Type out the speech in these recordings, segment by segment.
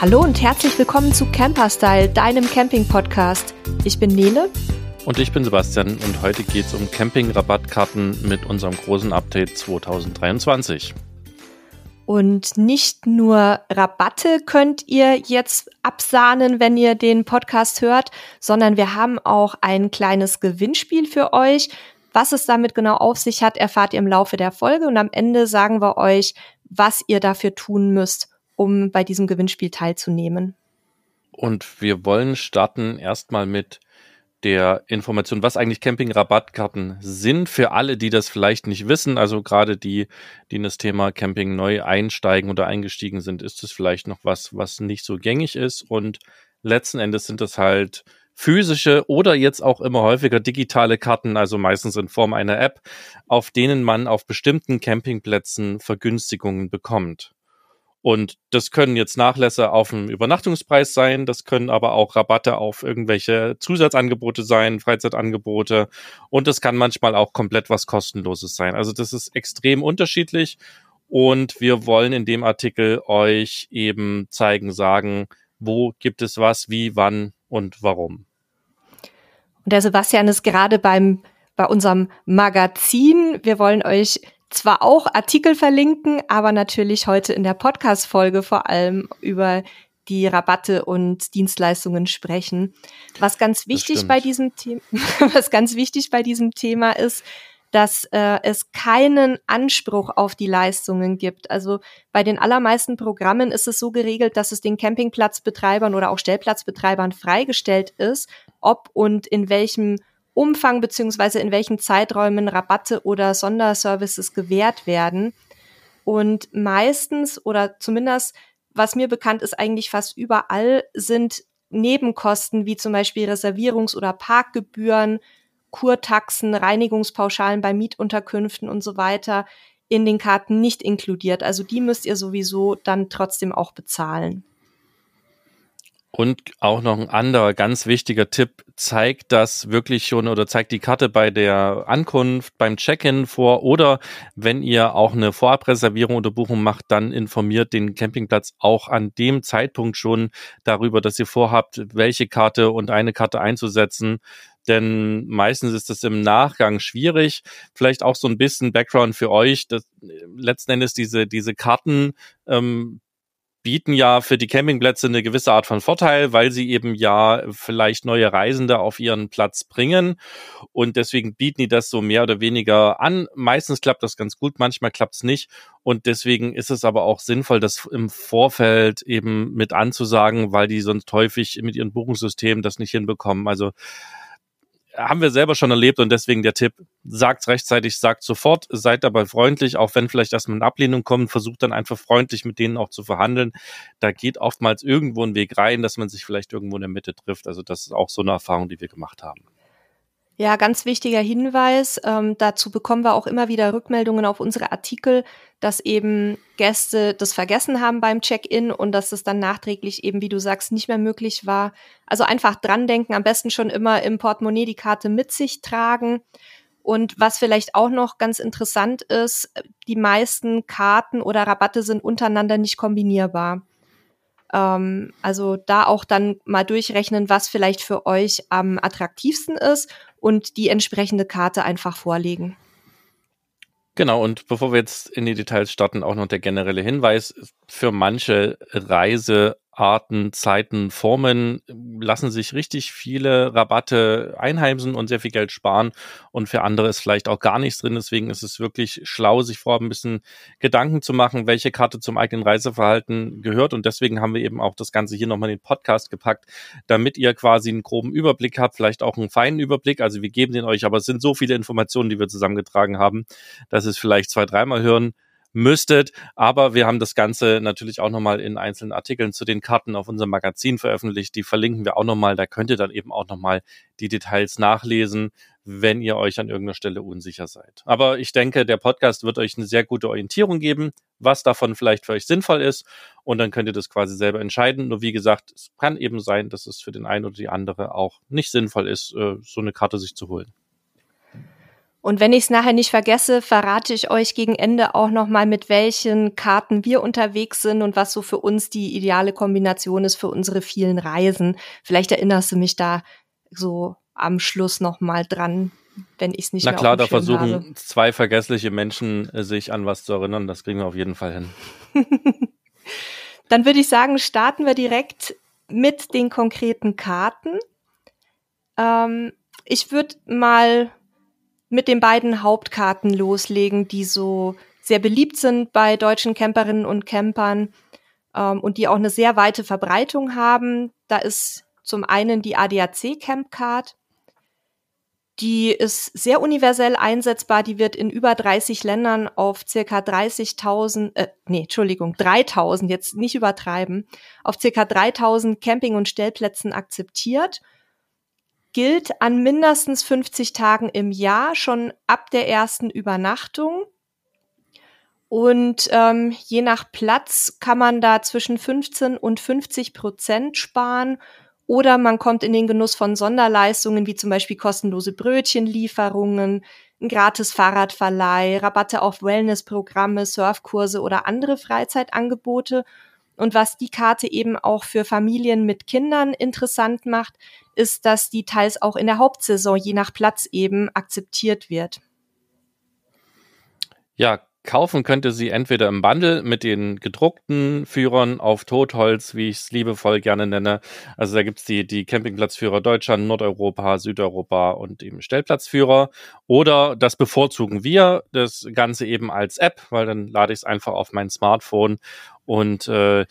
Hallo und herzlich willkommen zu Camperstyle, deinem Camping-Podcast. Ich bin Nele. Und ich bin Sebastian und heute geht es um Camping-Rabattkarten mit unserem großen Update 2023. Und nicht nur Rabatte könnt ihr jetzt absahnen, wenn ihr den Podcast hört, sondern wir haben auch ein kleines Gewinnspiel für euch. Was es damit genau auf sich hat, erfahrt ihr im Laufe der Folge und am Ende sagen wir euch, was ihr dafür tun müsst, um bei diesem Gewinnspiel teilzunehmen. Und wir wollen starten erstmal mit der Information, was eigentlich Camping-Rabattkarten sind für alle, die das vielleicht nicht wissen. Also gerade die, die in das Thema Camping neu einsteigen oder eingestiegen sind, ist es vielleicht noch was, was nicht so gängig ist. Und letzten Endes sind das halt physische oder jetzt auch immer häufiger digitale Karten, also meistens in Form einer App, auf denen man auf bestimmten Campingplätzen Vergünstigungen bekommt. Und das können jetzt Nachlässe auf dem Übernachtungspreis sein, das können aber auch Rabatte auf irgendwelche Zusatzangebote sein, Freizeitangebote und das kann manchmal auch komplett was kostenloses sein. Also das ist extrem unterschiedlich und wir wollen in dem Artikel euch eben zeigen, sagen, wo gibt es was, wie, wann und warum. Und der Sebastian ist gerade beim bei unserem Magazin. Wir wollen euch zwar auch Artikel verlinken, aber natürlich heute in der Podcast-Folge vor allem über die Rabatte und Dienstleistungen sprechen. Was ganz wichtig bei diesem Thema, was ganz wichtig bei diesem Thema ist, dass äh, es keinen Anspruch auf die Leistungen gibt. Also bei den allermeisten Programmen ist es so geregelt, dass es den Campingplatzbetreibern oder auch Stellplatzbetreibern freigestellt ist, ob und in welchem Umfang beziehungsweise in welchen Zeiträumen Rabatte oder Sonderservices gewährt werden. Und meistens oder zumindest, was mir bekannt ist, eigentlich fast überall sind Nebenkosten wie zum Beispiel Reservierungs- oder Parkgebühren, Kurtaxen, Reinigungspauschalen bei Mietunterkünften und so weiter in den Karten nicht inkludiert. Also die müsst ihr sowieso dann trotzdem auch bezahlen. Und auch noch ein anderer ganz wichtiger Tipp, zeigt das wirklich schon oder zeigt die Karte bei der Ankunft, beim Check-in vor oder wenn ihr auch eine Vorabreservierung oder Buchung macht, dann informiert den Campingplatz auch an dem Zeitpunkt schon darüber, dass ihr vorhabt, welche Karte und eine Karte einzusetzen. Denn meistens ist das im Nachgang schwierig. Vielleicht auch so ein bisschen Background für euch. dass letzten Endes diese, diese Karten ähm, bieten ja für die Campingplätze eine gewisse Art von Vorteil, weil sie eben ja vielleicht neue Reisende auf ihren Platz bringen und deswegen bieten die das so mehr oder weniger an. Meistens klappt das ganz gut, manchmal klappt es nicht und deswegen ist es aber auch sinnvoll, das im Vorfeld eben mit anzusagen, weil die sonst häufig mit ihren Buchungssystemen das nicht hinbekommen. Also haben wir selber schon erlebt und deswegen der Tipp, sagt rechtzeitig, sagt sofort, seid dabei freundlich, auch wenn vielleicht erstmal eine Ablehnung kommt, versucht dann einfach freundlich mit denen auch zu verhandeln. Da geht oftmals irgendwo ein Weg rein, dass man sich vielleicht irgendwo in der Mitte trifft. Also das ist auch so eine Erfahrung, die wir gemacht haben. Ja, ganz wichtiger Hinweis. Ähm, dazu bekommen wir auch immer wieder Rückmeldungen auf unsere Artikel, dass eben Gäste das vergessen haben beim Check-in und dass es dann nachträglich eben, wie du sagst, nicht mehr möglich war. Also einfach dran denken, am besten schon immer im Portemonnaie die Karte mit sich tragen. Und was vielleicht auch noch ganz interessant ist, die meisten Karten oder Rabatte sind untereinander nicht kombinierbar. Ähm, also da auch dann mal durchrechnen, was vielleicht für euch am attraktivsten ist und die entsprechende Karte einfach vorlegen. Genau, und bevor wir jetzt in die Details starten, auch noch der generelle Hinweis. Für manche Reise Arten, Zeiten, Formen lassen sich richtig viele Rabatte einheimsen und sehr viel Geld sparen. Und für andere ist vielleicht auch gar nichts drin. Deswegen ist es wirklich schlau, sich vorab ein bisschen Gedanken zu machen, welche Karte zum eigenen Reiseverhalten gehört. Und deswegen haben wir eben auch das Ganze hier nochmal in den Podcast gepackt, damit ihr quasi einen groben Überblick habt, vielleicht auch einen feinen Überblick. Also wir geben den euch, aber es sind so viele Informationen, die wir zusammengetragen haben, dass es vielleicht zwei, dreimal hören müsstet. Aber wir haben das Ganze natürlich auch nochmal in einzelnen Artikeln zu den Karten auf unserem Magazin veröffentlicht. Die verlinken wir auch nochmal. Da könnt ihr dann eben auch nochmal die Details nachlesen, wenn ihr euch an irgendeiner Stelle unsicher seid. Aber ich denke, der Podcast wird euch eine sehr gute Orientierung geben, was davon vielleicht für euch sinnvoll ist. Und dann könnt ihr das quasi selber entscheiden. Nur wie gesagt, es kann eben sein, dass es für den einen oder die andere auch nicht sinnvoll ist, äh, so eine Karte sich zu holen. Und wenn ich es nachher nicht vergesse, verrate ich euch gegen Ende auch nochmal, mit welchen Karten wir unterwegs sind und was so für uns die ideale Kombination ist für unsere vielen Reisen. Vielleicht erinnerst du mich da so am Schluss nochmal dran, wenn ich es nicht Na klar, da versuchen habe. zwei vergessliche Menschen äh, sich an was zu erinnern. Das kriegen wir auf jeden Fall hin. Dann würde ich sagen, starten wir direkt mit den konkreten Karten. Ähm, ich würde mal mit den beiden Hauptkarten loslegen, die so sehr beliebt sind bei deutschen Camperinnen und Campern ähm, und die auch eine sehr weite Verbreitung haben. Da ist zum einen die ADAC Camp Card. Die ist sehr universell einsetzbar. Die wird in über 30 Ländern auf circa 30.000, äh, nee, Entschuldigung, 3.000, jetzt nicht übertreiben, auf circa 3.000 Camping- und Stellplätzen akzeptiert. Gilt an mindestens 50 Tagen im Jahr, schon ab der ersten Übernachtung. Und ähm, je nach Platz kann man da zwischen 15 und 50 Prozent sparen oder man kommt in den Genuss von Sonderleistungen wie zum Beispiel kostenlose Brötchenlieferungen, ein gratis Fahrradverleih, Rabatte auf Wellnessprogramme, Surfkurse oder andere Freizeitangebote. Und was die Karte eben auch für Familien mit Kindern interessant macht, ist, dass die teils auch in der Hauptsaison je nach Platz eben akzeptiert wird. Ja, Kaufen könnte sie entweder im Bundle mit den gedruckten Führern auf Totholz, wie ich es liebevoll gerne nenne. Also da gibt's die, die Campingplatzführer Deutschland, Nordeuropa, Südeuropa und eben Stellplatzführer. Oder das bevorzugen wir, das Ganze eben als App, weil dann lade ich es einfach auf mein Smartphone und äh,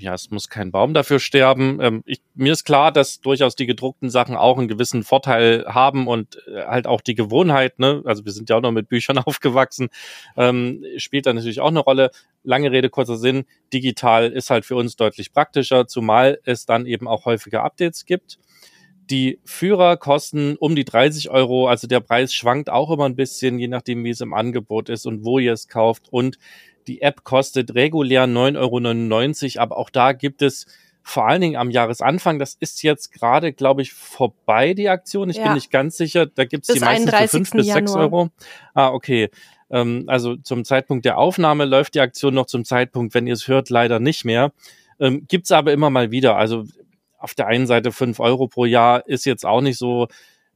ja, es muss kein Baum dafür sterben. Ähm, ich, mir ist klar, dass durchaus die gedruckten Sachen auch einen gewissen Vorteil haben und äh, halt auch die Gewohnheit, ne, also wir sind ja auch noch mit Büchern aufgewachsen, ähm, spielt da natürlich auch eine Rolle. Lange Rede, kurzer Sinn, digital ist halt für uns deutlich praktischer, zumal es dann eben auch häufiger Updates gibt. Die Führer kosten um die 30 Euro, also der Preis schwankt auch immer ein bisschen, je nachdem, wie es im Angebot ist und wo ihr es kauft. Und die App kostet regulär 9,99 Euro, aber auch da gibt es vor allen Dingen am Jahresanfang, das ist jetzt gerade, glaube ich, vorbei, die Aktion. Ich Ja. bin nicht ganz sicher. Da gibt es die meistens für 31. 5 bis 6 Januar. Euro. Ah, okay. Ähm, also zum Zeitpunkt der Aufnahme läuft die Aktion noch zum Zeitpunkt, wenn ihr es hört, leider nicht mehr. Ähm, gibt's aber immer mal wieder. Also auf der einen Seite 5 Euro pro Jahr ist jetzt auch nicht so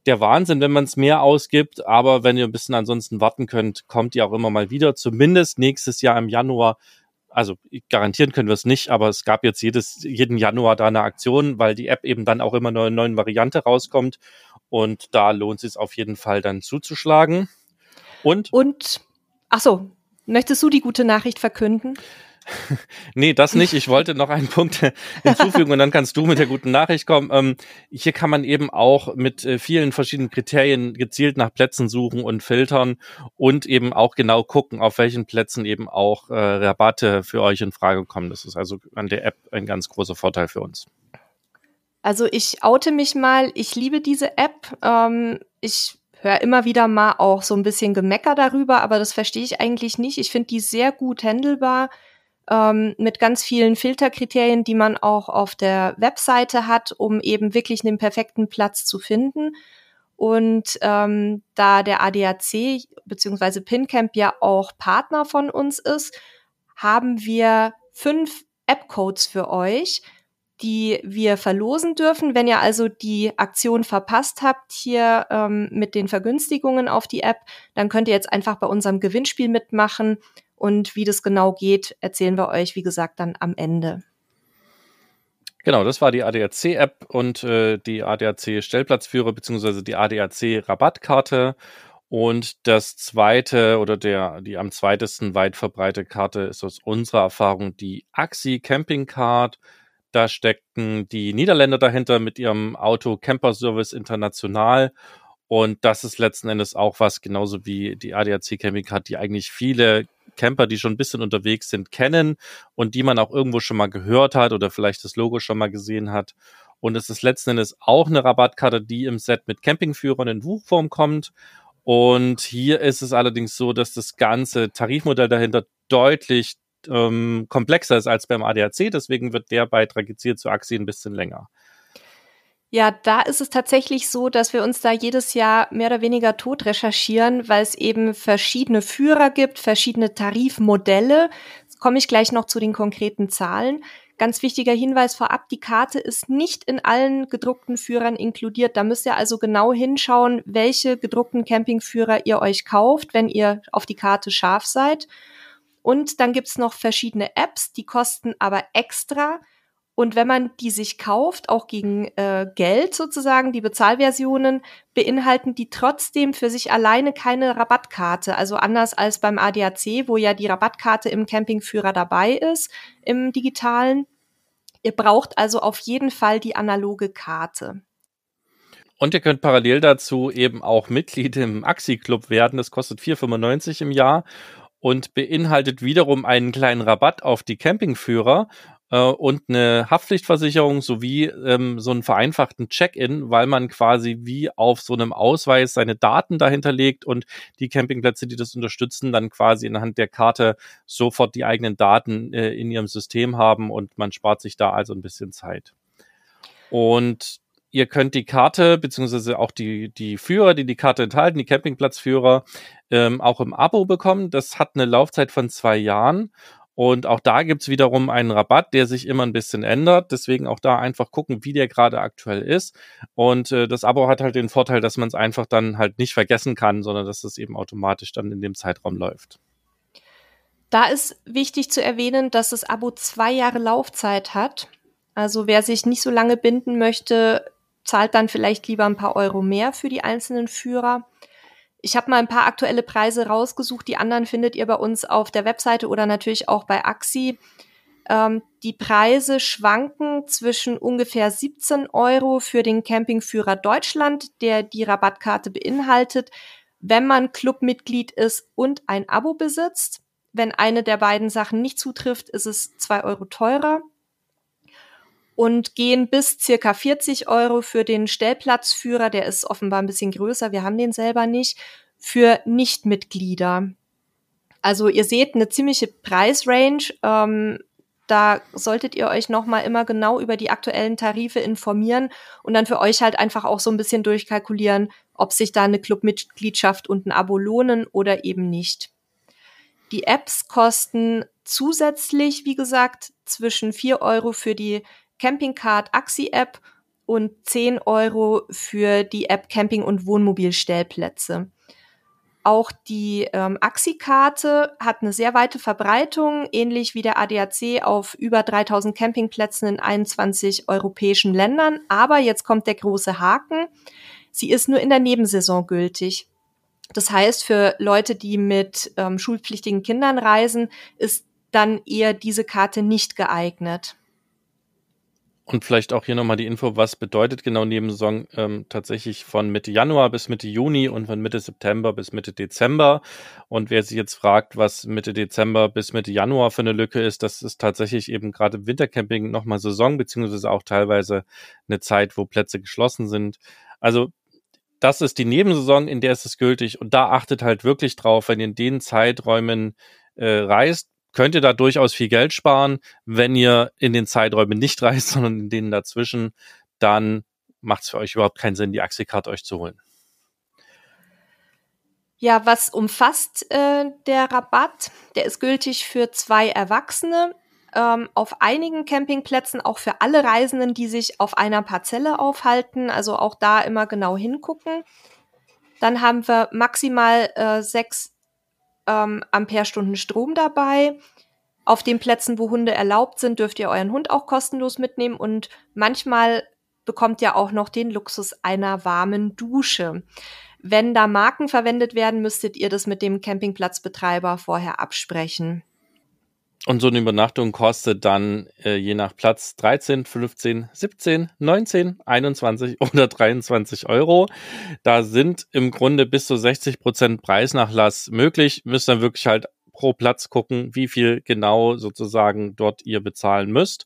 der Wahnsinn, wenn man es mehr ausgibt. Aber wenn ihr ein bisschen ansonsten warten könnt, kommt ihr auch immer mal wieder. Zumindest nächstes Jahr im Januar. Also garantieren können wir es nicht, aber es gab jetzt jedes, jeden Januar da eine Aktion, weil die App eben dann auch immer eine neue Variante rauskommt. Und da lohnt es sich auf jeden Fall dann zuzuschlagen. Und Und, ach so, möchtest du die gute Nachricht verkünden? Nee, das nicht. Ich wollte noch einen Punkt hinzufügen und dann kannst du mit der guten Nachricht kommen. Ähm, hier kann man eben auch mit äh, vielen verschiedenen Kriterien gezielt nach Plätzen suchen und filtern und eben auch genau gucken, auf welchen Plätzen eben auch äh, Rabatte für euch in Frage kommen. Das ist also an der App ein ganz großer Vorteil für uns. Also ich oute mich mal, ich liebe diese App. Ähm, ich höre immer wieder mal auch so ein bisschen Gemecker darüber, aber das verstehe ich eigentlich nicht. Ich finde die sehr gut handelbar ähm, mit ganz vielen Filterkriterien, die man auch auf der Webseite hat, um eben wirklich den perfekten Platz zu finden. Und ähm, da der ADAC bzw. PinCamp ja auch Partner von uns ist, haben wir fünf App-Codes für euch, die wir verlosen dürfen. Wenn ihr also die Aktion verpasst habt hier ähm, mit den Vergünstigungen auf die App, dann könnt ihr jetzt einfach bei unserem Gewinnspiel mitmachen. Und wie das genau geht, erzählen wir euch, wie gesagt, dann am Ende. Genau, das war die ADAC-App und äh, die ADAC-Stellplatzführer beziehungsweise die ADAC-Rabattkarte. Und das zweite oder der, die am zweitesten weit verbreitete Karte ist aus unserer Erfahrung die Axi Camping Card. Da steckten die Niederländer dahinter mit ihrem Auto Camper Service International. Und das ist letzten Endes auch was, genauso wie die ADAC Camping Card, die eigentlich viele Camper, die schon ein bisschen unterwegs sind, kennen und die man auch irgendwo schon mal gehört hat oder vielleicht das Logo schon mal gesehen hat. Und es ist letzten Endes auch eine Rabattkarte, die im Set mit Campingführern in Buchform kommt. Und hier ist es allerdings so, dass das ganze Tarifmodell dahinter deutlich ähm, komplexer ist als beim ADAC. Deswegen wird der Beitrag jetzt hier zu Axi ein bisschen länger. Ja, da ist es tatsächlich so, dass wir uns da jedes Jahr mehr oder weniger tot recherchieren, weil es eben verschiedene Führer gibt, verschiedene Tarifmodelle. Jetzt komme ich gleich noch zu den konkreten Zahlen. Ganz wichtiger Hinweis vorab, die Karte ist nicht in allen gedruckten Führern inkludiert. Da müsst ihr also genau hinschauen, welche gedruckten Campingführer ihr euch kauft, wenn ihr auf die Karte scharf seid. Und dann gibt's noch verschiedene Apps, die kosten aber extra. Und wenn man die sich kauft, auch gegen äh, Geld sozusagen, die Bezahlversionen, beinhalten die trotzdem für sich alleine keine Rabattkarte. Also anders als beim ADAC, wo ja die Rabattkarte im Campingführer dabei ist, im digitalen. Ihr braucht also auf jeden Fall die analoge Karte. Und ihr könnt parallel dazu eben auch Mitglied im Axi-Club werden. Das kostet 4,95 im Jahr und beinhaltet wiederum einen kleinen Rabatt auf die Campingführer äh, und eine Haftpflichtversicherung sowie ähm, so einen vereinfachten Check-in, weil man quasi wie auf so einem Ausweis seine Daten dahinter legt und die Campingplätze, die das unterstützen, dann quasi anhand der Karte sofort die eigenen Daten äh, in ihrem System haben und man spart sich da also ein bisschen Zeit. Und ihr könnt die Karte, beziehungsweise auch die, die Führer, die die Karte enthalten, die Campingplatzführer, ähm, auch im Abo bekommen. Das hat eine Laufzeit von zwei Jahren und auch da gibt's wiederum einen Rabatt, der sich immer ein bisschen ändert. Deswegen auch da einfach gucken, wie der gerade aktuell ist. Und äh, das Abo hat halt den Vorteil, dass man es einfach dann halt nicht vergessen kann, sondern dass es eben automatisch dann in dem Zeitraum läuft. Da ist wichtig zu erwähnen, dass das Abo zwei Jahre Laufzeit hat. Also wer sich nicht so lange binden möchte, zahlt dann vielleicht lieber ein paar Euro mehr für die einzelnen Führer. Ich habe mal ein paar aktuelle Preise rausgesucht. Die anderen findet ihr bei uns auf der Webseite oder natürlich auch bei Axi. Ähm, die Preise schwanken zwischen ungefähr 17 Euro für den Campingführer Deutschland, der die Rabattkarte beinhaltet, wenn man Clubmitglied ist und ein Abo besitzt. Wenn eine der beiden Sachen nicht zutrifft, ist es zwei Euro teurer und gehen bis circa 40 Euro für den Stellplatzführer, der ist offenbar ein bisschen größer, wir haben den selber nicht, für Nichtmitglieder. Also ihr seht eine ziemliche Preisrange. Ähm, da solltet ihr euch nochmal immer genau über die aktuellen Tarife informieren und dann für euch halt einfach auch so ein bisschen durchkalkulieren, ob sich da eine Clubmitgliedschaft und ein Abo lohnen oder eben nicht. Die Apps kosten zusätzlich, wie gesagt, zwischen 4 Euro für die Campingcard Axi App und 10 Euro für die App Camping- und Wohnmobilstellplätze. Auch die ähm, Axi-Karte hat eine sehr weite Verbreitung, ähnlich wie der ADAC auf über 3000 Campingplätzen in 21 europäischen Ländern. Aber jetzt kommt der große Haken. Sie ist nur in der Nebensaison gültig. Das heißt, für Leute, die mit ähm, schulpflichtigen Kindern reisen, ist dann eher diese Karte nicht geeignet. Und vielleicht auch hier nochmal die Info, was bedeutet genau Nebensaison ähm, tatsächlich von Mitte Januar bis Mitte Juni und von Mitte September bis Mitte Dezember. Und wer sich jetzt fragt, was Mitte Dezember bis Mitte Januar für eine Lücke ist, das ist tatsächlich eben gerade im Wintercamping nochmal Saison, beziehungsweise auch teilweise eine Zeit, wo Plätze geschlossen sind. Also das ist die Nebensaison, in der ist es gültig. Und da achtet halt wirklich drauf, wenn ihr in den Zeiträumen äh, reist, könnt ihr da durchaus viel Geld sparen. Wenn ihr in den Zeiträumen nicht reist, sondern in denen dazwischen, dann macht es für euch überhaupt keinen Sinn, die Axicard euch zu holen. Ja, was umfasst äh, der Rabatt? Der ist gültig für zwei Erwachsene. Ähm, auf einigen Campingplätzen auch für alle Reisenden, die sich auf einer Parzelle aufhalten. Also auch da immer genau hingucken. Dann haben wir maximal äh, sechs ähm, Amperestunden Strom dabei. Auf den Plätzen, wo Hunde erlaubt sind, dürft ihr euren Hund auch kostenlos mitnehmen und manchmal bekommt ihr auch noch den Luxus einer warmen Dusche. Wenn da Marken verwendet werden, müsstet ihr das mit dem Campingplatzbetreiber vorher absprechen. Und so eine Übernachtung kostet dann äh, je nach Platz 13, 15, 17, 19, 21 oder 23 Euro. Da sind im Grunde bis zu 60 Prozent Preisnachlass möglich. Müsst dann wirklich halt pro Platz gucken, wie viel genau sozusagen dort ihr bezahlen müsst.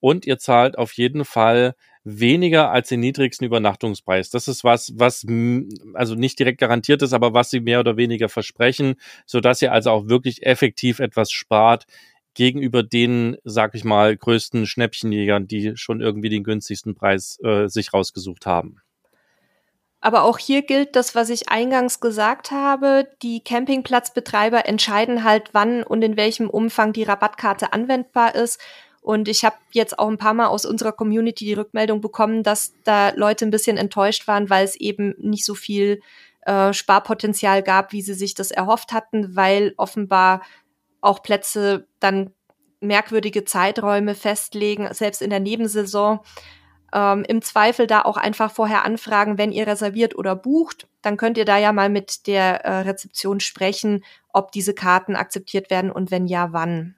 Und ihr zahlt auf jeden Fall weniger als den niedrigsten Übernachtungspreis. Das ist was, was also nicht direkt garantiert ist, aber was sie mehr oder weniger versprechen, so dass ihr also auch wirklich effektiv etwas spart gegenüber den, sag ich mal, größten Schnäppchenjägern, die schon irgendwie den günstigsten Preis äh, sich rausgesucht haben. Aber auch hier gilt das, was ich eingangs gesagt habe. Die Campingplatzbetreiber entscheiden halt, wann und in welchem Umfang die Rabattkarte anwendbar ist. Und ich habe jetzt auch ein paar Mal aus unserer Community die Rückmeldung bekommen, dass da Leute ein bisschen enttäuscht waren, weil es eben nicht so viel äh, Sparpotenzial gab, wie sie sich das erhofft hatten, weil offenbar auch Plätze dann merkwürdige Zeiträume festlegen, selbst in der Nebensaison. Ähm, Im Zweifel da auch einfach vorher anfragen, wenn ihr reserviert oder bucht. Dann könnt ihr da ja mal mit der äh, Rezeption sprechen, ob diese Karten akzeptiert werden und wenn ja, wann.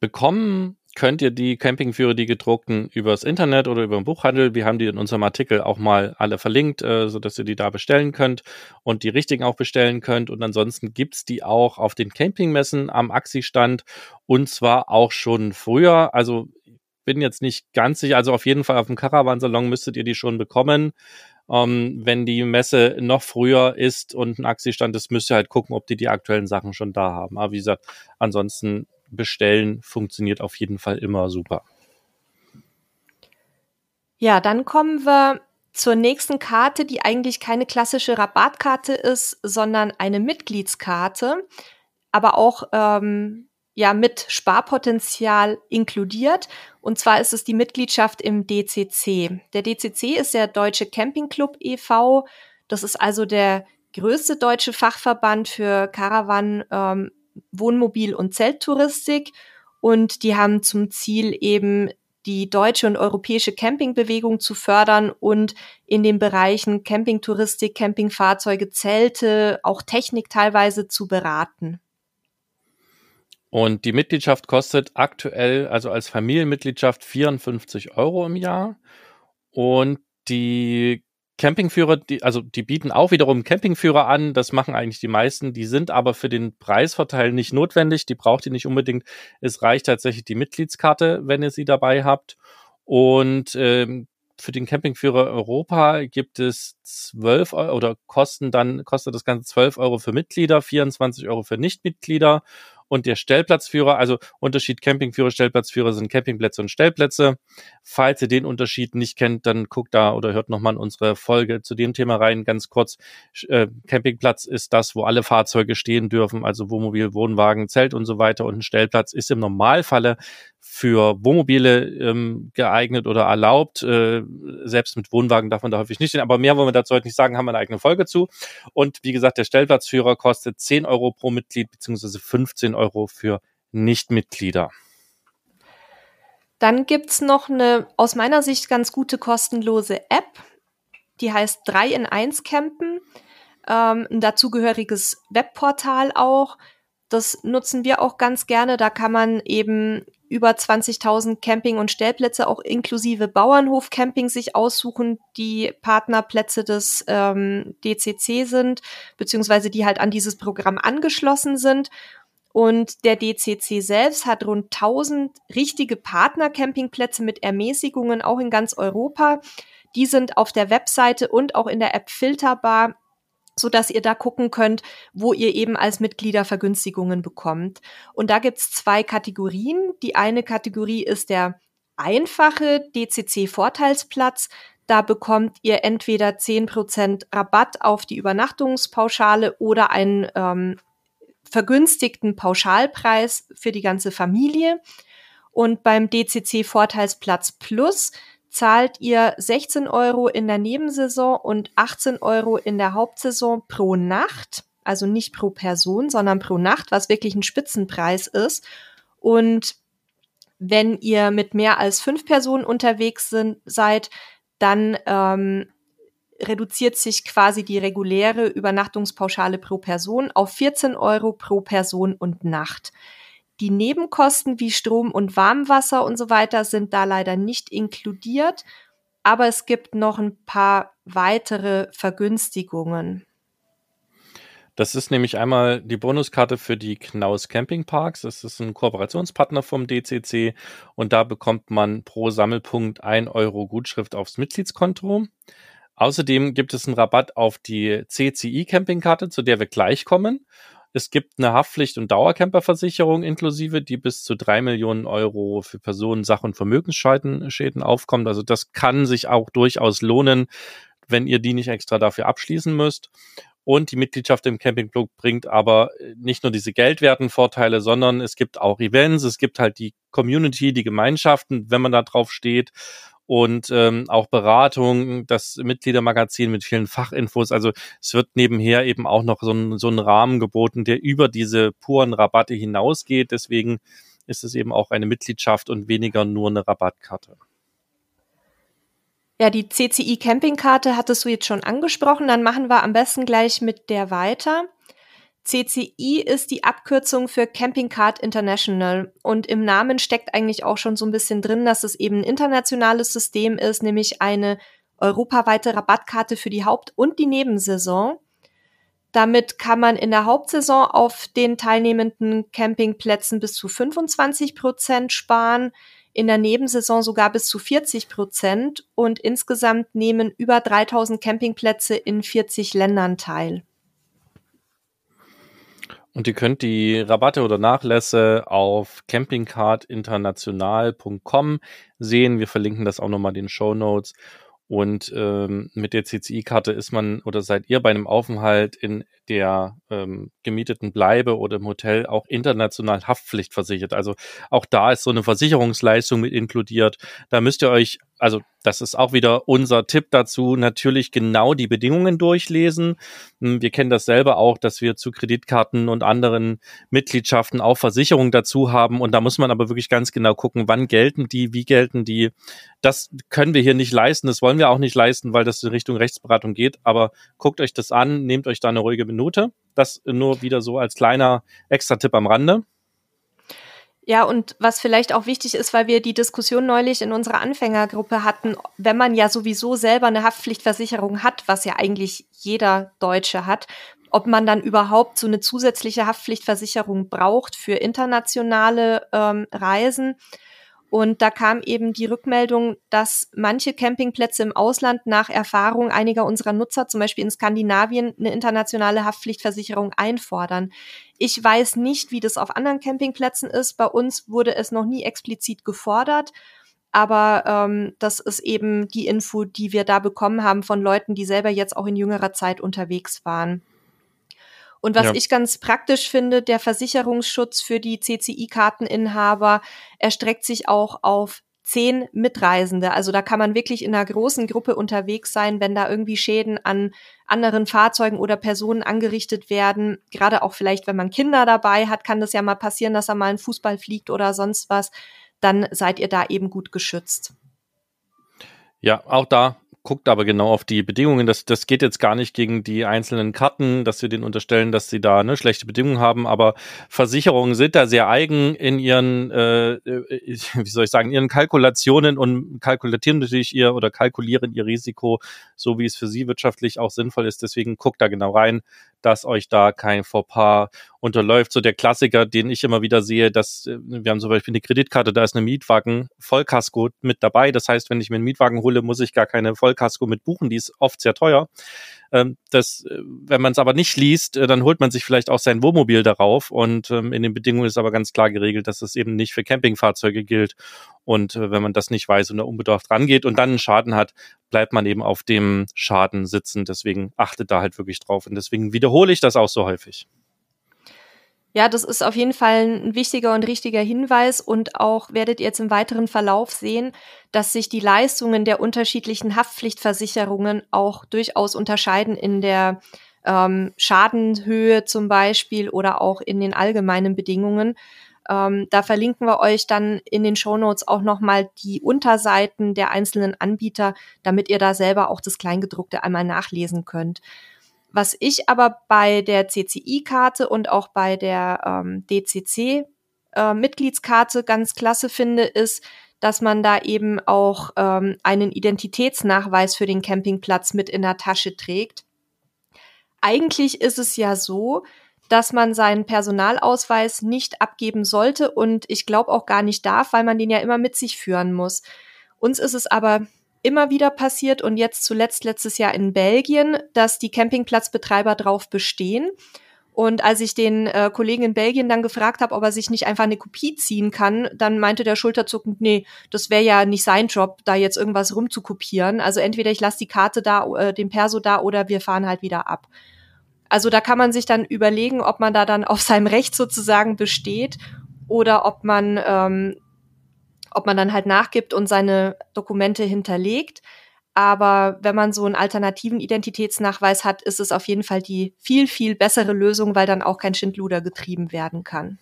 Bekommen könnt ihr die Campingführer, die gedruckten, übers Internet oder über den Buchhandel. Wir haben die in unserem Artikel auch mal alle verlinkt, äh, sodass ihr die da bestellen könnt und die richtigen auch bestellen könnt. Und ansonsten gibt's die auch auf den Campingmessen am Axi-Stand und zwar auch schon früher. Also bin jetzt nicht ganz sicher. Also auf jeden Fall auf dem Caravansalon müsstet ihr die schon bekommen. Ähm, wenn die Messe noch früher ist und ein Axi-Stand ist, müsst ihr halt gucken, ob die die aktuellen Sachen schon da haben. Aber wie gesagt, ansonsten bestellen funktioniert auf jeden Fall immer super. Ja, dann kommen wir zur nächsten Karte, die eigentlich keine klassische Rabattkarte ist, sondern eine Mitgliedskarte, aber auch ähm, ja mit Sparpotenzial inkludiert. Und zwar ist es die Mitgliedschaft im DCC. Der DCC ist der Deutsche Campingclub e.V. Das ist also der größte deutsche Fachverband für Caravan, ähm, Wohnmobil- und Zelttouristik. Und die haben zum Ziel eben die deutsche und europäische Campingbewegung zu fördern und in den Bereichen Campingtouristik, Campingfahrzeuge, Zelte, auch Technik teilweise zu beraten. Und die Mitgliedschaft kostet aktuell, also als Familienmitgliedschaft, 54 Euro im Jahr. Und die Campingführer, die, also die bieten auch wiederum Campingführer an, das machen eigentlich die meisten, die sind aber für den Preisvorteil nicht notwendig, die braucht ihr nicht unbedingt. Es reicht tatsächlich die Mitgliedskarte, wenn ihr sie dabei habt. Und ähm, für den Campingführer Europa gibt es 12 Euro oder kosten dann, kostet das Ganze 12 Euro für Mitglieder, 24 Euro für Nichtmitglieder und der Stellplatzführer, also Unterschied Campingführer, Stellplatzführer sind Campingplätze und Stellplätze. Falls ihr den Unterschied nicht kennt, dann guckt da oder hört nochmal in unsere Folge zu dem Thema rein. Ganz kurz, äh, Campingplatz ist das, wo alle Fahrzeuge stehen dürfen, also Wohnmobil, Wohnwagen, Zelt und so weiter. Und ein Stellplatz ist im Normalfalle für Wohnmobile ähm, geeignet oder erlaubt. Äh, selbst mit Wohnwagen darf man da häufig nicht stehen. Aber mehr wollen wir dazu heute nicht sagen, haben wir eine eigene Folge zu. Und wie gesagt, der Stellplatzführer kostet 10 Euro pro Mitglied beziehungsweise 15 Euro für Nichtmitglieder. Dann gibt's noch eine aus meiner Sicht ganz gute kostenlose App. Die heißt 3 in 1 Campen. Ähm, ein dazugehöriges Webportal auch. Das nutzen wir auch ganz gerne. Da kann man eben über 20.000 Camping- und Stellplätze, auch inklusive Bauernhof-Camping, sich aussuchen, die Partnerplätze des ähm, DCC sind, beziehungsweise die halt an dieses Programm angeschlossen sind. Und der DCC selbst hat rund 1000 richtige Partner-Campingplätze mit Ermäßigungen, auch in ganz Europa. Die sind auf der Webseite und auch in der App filterbar so dass ihr da gucken könnt, wo ihr eben als Mitglieder Vergünstigungen bekommt. Und da gibt's zwei Kategorien. Die eine Kategorie ist der einfache DCC-Vorteilsplatz. Da bekommt ihr entweder zehn Prozent Rabatt auf die Übernachtungspauschale oder einen ähm, vergünstigten Pauschalpreis für die ganze Familie. Und beim DCC Vorteilsplatz Plus zahlt ihr 16 Euro in der Nebensaison und 18 Euro in der Hauptsaison pro Nacht. Also nicht pro Person, sondern pro Nacht, was wirklich ein Spitzenpreis ist. Und wenn ihr mit mehr als fünf Personen unterwegs sind, seid, dann ähm, reduziert sich quasi die reguläre Übernachtungspauschale pro Person auf 14 Euro pro Person und Nacht. Die Nebenkosten wie Strom und Warmwasser und so weiter sind da leider nicht inkludiert, aber es gibt noch ein paar weitere Vergünstigungen. Das ist nämlich einmal die Bonuskarte für die Knaus Campingparks. Das ist ein Kooperationspartner vom DCC und da bekommt man pro Sammelpunkt ein Euro Gutschrift aufs Mitgliedskonto. Außerdem gibt es einen Rabatt auf die CCI Campingkarte, zu der wir gleich kommen. Es gibt eine Haftpflicht- und Dauercamperversicherung inklusive, die bis zu drei Millionen Euro für Personen, Sach- und Vermögensschäden Schäden aufkommt. Also das kann sich auch durchaus lohnen, wenn ihr die nicht extra dafür abschließen müsst. Und die Mitgliedschaft im Campingclub bringt aber nicht nur diese geldwerten Vorteile, sondern es gibt auch Events, es gibt halt die Community, die Gemeinschaften, wenn man da drauf steht und ähm, auch Beratung, das Mitgliedermagazin mit vielen Fachinfos. Also es wird nebenher eben auch noch so ein, so ein Rahmen geboten, der über diese puren Rabatte hinausgeht. Deswegen ist es eben auch eine Mitgliedschaft und weniger nur eine Rabattkarte. Ja, die CCI Campingkarte hattest du jetzt schon angesprochen. Dann machen wir am besten gleich mit der weiter. CCI ist die Abkürzung für Camping Card International und im Namen steckt eigentlich auch schon so ein bisschen drin, dass es eben ein internationales System ist, nämlich eine europaweite Rabattkarte für die Haupt- und die Nebensaison. Damit kann man in der Hauptsaison auf den teilnehmenden Campingplätzen bis zu 25 Prozent sparen in der Nebensaison sogar bis zu 40 Prozent und insgesamt nehmen über 3000 Campingplätze in 40 Ländern teil. Und ihr könnt die Rabatte oder Nachlässe auf campingcardinternational.com sehen. Wir verlinken das auch nochmal in den Show Notes. Und ähm, mit der CCI-Karte ist man oder seid ihr bei einem Aufenthalt in der ähm, gemieteten Bleibe oder im Hotel auch international Haftpflicht versichert. Also auch da ist so eine Versicherungsleistung mit inkludiert. Da müsst ihr euch also das ist auch wieder unser Tipp dazu, natürlich genau die Bedingungen durchlesen. Hm, wir kennen das selber auch, dass wir zu Kreditkarten und anderen Mitgliedschaften auch Versicherungen dazu haben. Und da muss man aber wirklich ganz genau gucken, wann gelten die, wie gelten die. Das können wir hier nicht leisten, das wollen wir auch nicht leisten, weil das in Richtung Rechtsberatung geht. Aber guckt euch das an, nehmt euch da eine ruhige Minute. Das nur wieder so als kleiner Extra-Tipp am Rande. Ja, und was vielleicht auch wichtig ist, weil wir die Diskussion neulich in unserer Anfängergruppe hatten, wenn man ja sowieso selber eine Haftpflichtversicherung hat, was ja eigentlich jeder Deutsche hat, ob man dann überhaupt so eine zusätzliche Haftpflichtversicherung braucht für internationale ähm, Reisen. Und da kam eben die Rückmeldung, dass manche Campingplätze im Ausland nach Erfahrung einiger unserer Nutzer, zum Beispiel in Skandinavien, eine internationale Haftpflichtversicherung einfordern. Ich weiß nicht, wie das auf anderen Campingplätzen ist. Bei uns wurde es noch nie explizit gefordert. Aber ähm, das ist eben die Info, die wir da bekommen haben von Leuten, die selber jetzt auch in jüngerer Zeit unterwegs waren. Und was ja. ich ganz praktisch finde, der Versicherungsschutz für die CCI-Karteninhaber erstreckt sich auch auf zehn Mitreisende. Also da kann man wirklich in einer großen Gruppe unterwegs sein, wenn da irgendwie Schäden an anderen Fahrzeugen oder Personen angerichtet werden. Gerade auch vielleicht, wenn man Kinder dabei hat, kann das ja mal passieren, dass da mal ein Fußball fliegt oder sonst was. Dann seid ihr da eben gut geschützt. Ja, auch da guckt aber genau auf die Bedingungen. Das, das geht jetzt gar nicht gegen die einzelnen Karten, dass wir denen unterstellen, dass sie da ne, schlechte Bedingungen haben, aber Versicherungen sind da sehr eigen in ihren, äh, wie soll ich sagen, ihren Kalkulationen und kalkulieren natürlich ihr oder kalkulieren ihr Risiko, so wie es für sie wirtschaftlich auch sinnvoll ist. Deswegen guckt da genau rein, dass euch da kein Fauxpas unterläuft. So der Klassiker, den ich immer wieder sehe, dass äh, wir haben zum Beispiel eine Kreditkarte, da ist eine Mietwagen Vollkasko mit dabei. Das heißt, wenn ich mir einen Mietwagen hole, muss ich gar keine Vollkasko mit buchen. Die ist oft sehr teuer. Ähm, das, äh, wenn man es aber nicht liest, äh, dann holt man sich vielleicht auch sein Wohnmobil darauf. Und ähm, in den Bedingungen ist aber ganz klar geregelt, dass es eben nicht für Campingfahrzeuge gilt. Und wenn man das nicht weiß und da unbedarft rangeht und dann einen Schaden hat, bleibt man eben auf dem Schaden sitzen. Deswegen achtet da halt wirklich drauf. Und deswegen wiederhole ich das auch so häufig. Ja, das ist auf jeden Fall ein wichtiger und richtiger Hinweis und auch werdet ihr jetzt im weiteren Verlauf sehen, dass sich die Leistungen der unterschiedlichen Haftpflichtversicherungen auch durchaus unterscheiden in der ähm, Schadenhöhe zum Beispiel oder auch in den allgemeinen Bedingungen. Ähm, da verlinken wir euch dann in den Show Notes auch nochmal die Unterseiten der einzelnen Anbieter, damit ihr da selber auch das Kleingedruckte einmal nachlesen könnt. Was ich aber bei der CCI-Karte und auch bei der ähm, DCC-Mitgliedskarte äh, ganz klasse finde, ist, dass man da eben auch ähm, einen Identitätsnachweis für den Campingplatz mit in der Tasche trägt. Eigentlich ist es ja so, dass man seinen Personalausweis nicht abgeben sollte und ich glaube auch gar nicht darf, weil man den ja immer mit sich führen muss. Uns ist es aber immer wieder passiert und jetzt zuletzt letztes Jahr in Belgien, dass die Campingplatzbetreiber drauf bestehen Und als ich den äh, Kollegen in Belgien dann gefragt habe, ob er sich nicht einfach eine Kopie ziehen kann, dann meinte der schulterzuckend, nee, das wäre ja nicht sein Job, da jetzt irgendwas rumzukopieren. Also entweder ich lasse die Karte da, äh, den Perso da oder wir fahren halt wieder ab. Also da kann man sich dann überlegen, ob man da dann auf seinem Recht sozusagen besteht oder ob man, ähm, ob man dann halt nachgibt und seine Dokumente hinterlegt. Aber wenn man so einen alternativen Identitätsnachweis hat, ist es auf jeden Fall die viel, viel bessere Lösung, weil dann auch kein Schindluder getrieben werden kann.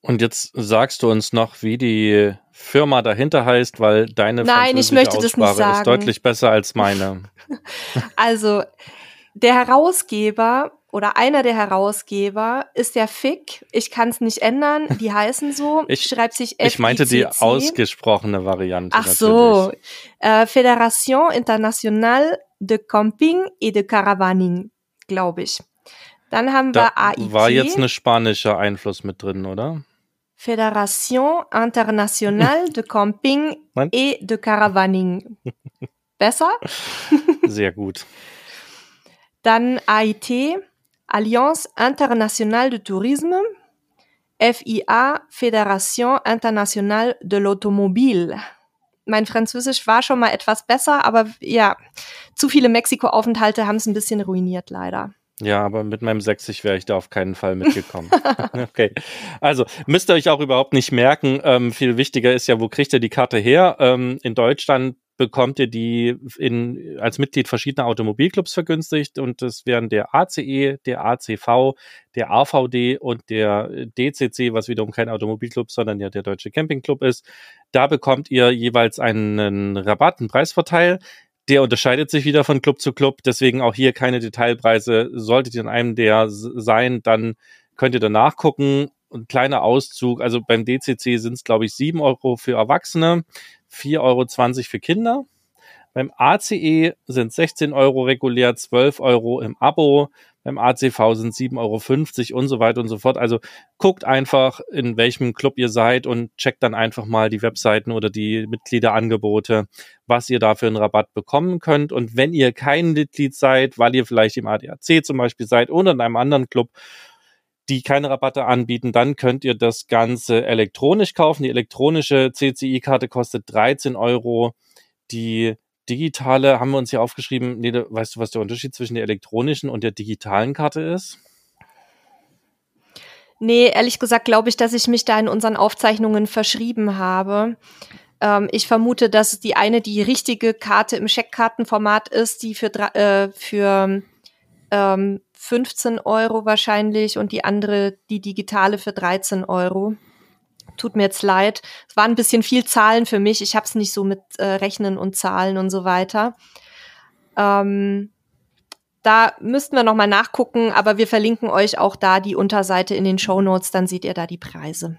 Und jetzt sagst du uns noch, wie die Firma dahinter heißt, weil deine Nein, ich möchte das nicht sagen. ist deutlich besser als meine. also der Herausgeber oder einer der Herausgeber ist der FIC. Ich kann es nicht ändern. Die heißen so. Ich, Schreibt sich Ich meinte die ausgesprochene Variante. Ach so. Äh, Fédération Internationale de Camping et de Caravaning, glaube ich. Dann haben da wir AIT. War jetzt eine spanische Einfluss mit drin, oder? Fédération Internationale de Camping Nein? et de Caravaning. Besser? Sehr gut. Dann AIT, Alliance Internationale de Tourisme, FIA, Fédération Internationale de l'Automobile. Mein Französisch war schon mal etwas besser, aber ja, zu viele Mexiko-Aufenthalte haben es ein bisschen ruiniert, leider. Ja, aber mit meinem Sächsisch wäre ich da auf keinen Fall mitgekommen. okay. Also müsst ihr euch auch überhaupt nicht merken. Ähm, viel wichtiger ist ja, wo kriegt ihr die Karte her? Ähm, in Deutschland bekommt ihr die in, als Mitglied verschiedener Automobilclubs vergünstigt und das wären der ACE, der ACV, der AVD und der DCC, was wiederum kein Automobilclub, sondern ja der Deutsche Campingclub ist. Da bekommt ihr jeweils einen Rabatt, einen Preisvorteil. Der unterscheidet sich wieder von Club zu Club, deswegen auch hier keine Detailpreise. Solltet ihr in einem der sein, dann könnt ihr da nachgucken. Ein kleiner Auszug, also beim DCC sind es, glaube ich, sieben Euro für Erwachsene, 4,20 Euro für Kinder. Beim ACE sind 16 Euro regulär, 12 Euro im Abo. Beim ACV sind 7,50 Euro und so weiter und so fort. Also guckt einfach, in welchem Club ihr seid und checkt dann einfach mal die Webseiten oder die Mitgliederangebote, was ihr da für einen Rabatt bekommen könnt. Und wenn ihr kein Mitglied seid, weil ihr vielleicht im ADAC zum Beispiel seid oder in einem anderen Club, die keine Rabatte anbieten, dann könnt ihr das Ganze elektronisch kaufen. Die elektronische CCI-Karte kostet 13 Euro. Die digitale haben wir uns hier aufgeschrieben. Nee, weißt du, was der Unterschied zwischen der elektronischen und der digitalen Karte ist? Nee, ehrlich gesagt glaube ich, dass ich mich da in unseren Aufzeichnungen verschrieben habe. Ähm, ich vermute, dass die eine die richtige Karte im Scheckkartenformat ist, die für, äh, für ähm, 15 Euro wahrscheinlich und die andere, die digitale für 13 Euro. Tut mir jetzt leid. Es waren ein bisschen viel Zahlen für mich. Ich habe es nicht so mit äh, Rechnen und Zahlen und so weiter. Ähm, da müssten wir noch mal nachgucken, aber wir verlinken euch auch da die Unterseite in den Show Notes, dann seht ihr da die Preise.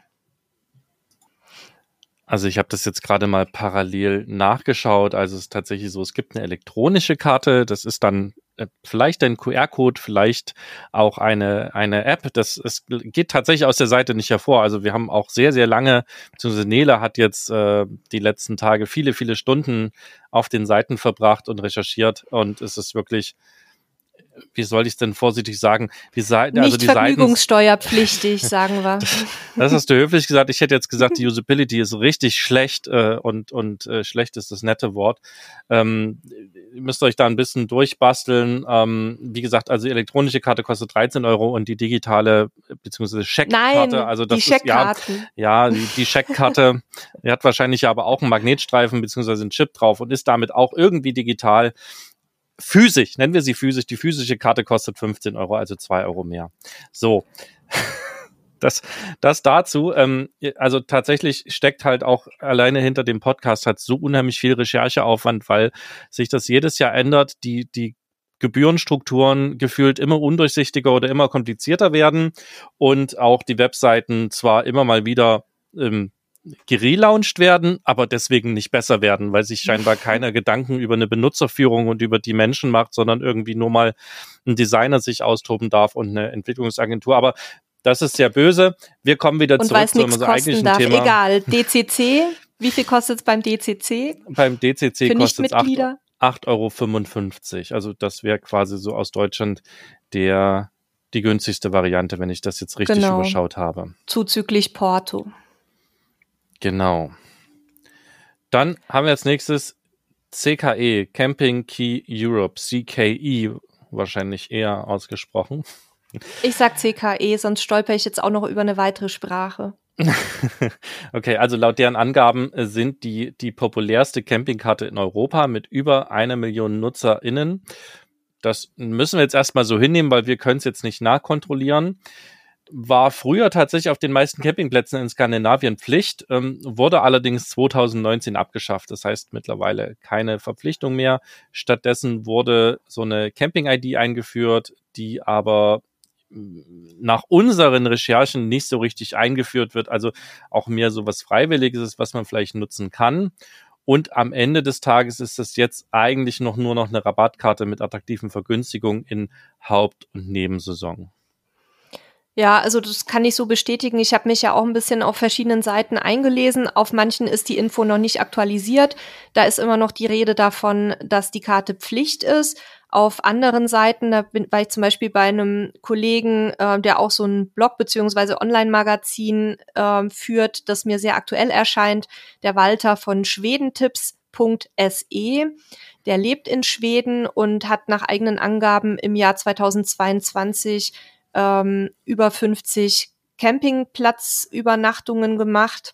Also ich habe das jetzt gerade mal parallel nachgeschaut. Also es ist tatsächlich so, es gibt eine elektronische Karte, das ist dann vielleicht ein QR-Code, vielleicht auch eine, eine App. Das es geht tatsächlich aus der Seite nicht hervor. Also wir haben auch sehr, sehr lange, beziehungsweise Nele hat jetzt äh, die letzten Tage viele, viele Stunden auf den Seiten verbracht und recherchiert und es ist wirklich wie soll ich es denn vorsichtig sagen? Die Seiten, also Nicht also die vergnügungssteuerpflichtig, sagen wir. Das hast du höflich gesagt. Ich hätte jetzt gesagt, die Usability ist richtig schlecht äh, und, und äh, schlecht ist das nette Wort. Ähm, ihr müsst euch da ein bisschen durchbasteln. Ähm, wie gesagt, also die elektronische Karte kostet 13 Euro und die digitale beziehungsweise Scheckkarte, also das die ist ja, ja die, die Scheckkarte, die hat wahrscheinlich aber auch einen Magnetstreifen beziehungsweise einen Chip drauf und ist damit auch irgendwie digital physisch, nennen wir sie physisch, die physische Karte kostet 15 Euro, also zwei Euro mehr. So. Das, das dazu, ähm, also tatsächlich steckt halt auch alleine hinter dem Podcast hat so unheimlich viel Rechercheaufwand, weil sich das jedes Jahr ändert, die, die Gebührenstrukturen gefühlt immer undurchsichtiger oder immer komplizierter werden und auch die Webseiten zwar immer mal wieder ähm, gelauncht werden, aber deswegen nicht besser werden, weil sich scheinbar keiner Gedanken über eine Benutzerführung und über die Menschen macht, sondern irgendwie nur mal ein Designer sich austoben darf und eine Entwicklungsagentur. Aber das ist sehr böse. Wir kommen wieder und zurück zu unserem eigentlichen darf. Thema. Egal, DCC, wie viel kostet es beim DCC? Beim DCC kostet es 8,55 Euro. Also das wäre quasi so aus Deutschland der die günstigste Variante, wenn ich das jetzt richtig genau. überschaut habe. Zuzüglich Porto. Genau. Dann haben wir als nächstes CKE, Camping Key Europe, CKE wahrscheinlich eher ausgesprochen. Ich sag CKE, sonst stolper ich jetzt auch noch über eine weitere Sprache. okay, also laut deren Angaben äh, sind die die populärste Campingkarte in Europa mit über einer Million NutzerInnen. Das müssen wir jetzt erstmal so hinnehmen, weil wir können es jetzt nicht nachkontrollieren. War früher tatsächlich auf den meisten Campingplätzen in Skandinavien Pflicht, ähm, wurde allerdings 2019 abgeschafft. Das heißt mittlerweile keine Verpflichtung mehr. Stattdessen wurde so eine Camping-ID eingeführt, die aber nach unseren Recherchen nicht so richtig eingeführt wird, also auch mehr so was Freiwilliges ist, was man vielleicht nutzen kann. Und am Ende des Tages ist das jetzt eigentlich noch nur noch eine Rabattkarte mit attraktiven Vergünstigungen in Haupt- und Nebensaison. Ja, also das kann ich so bestätigen. Ich habe mich ja auch ein bisschen auf verschiedenen Seiten eingelesen. Auf manchen ist die Info noch nicht aktualisiert. Da ist immer noch die Rede davon, dass die Karte Pflicht ist. Auf anderen Seiten, da bin, war ich zum Beispiel bei einem Kollegen, äh, der auch so ein Blog beziehungsweise Online-Magazin äh, führt, das mir sehr aktuell erscheint, der Walter von schwedentipps.se. Der lebt in Schweden und hat nach eigenen Angaben im Jahr 2022 ähm, über 50 Campingplatzübernachtungen gemacht.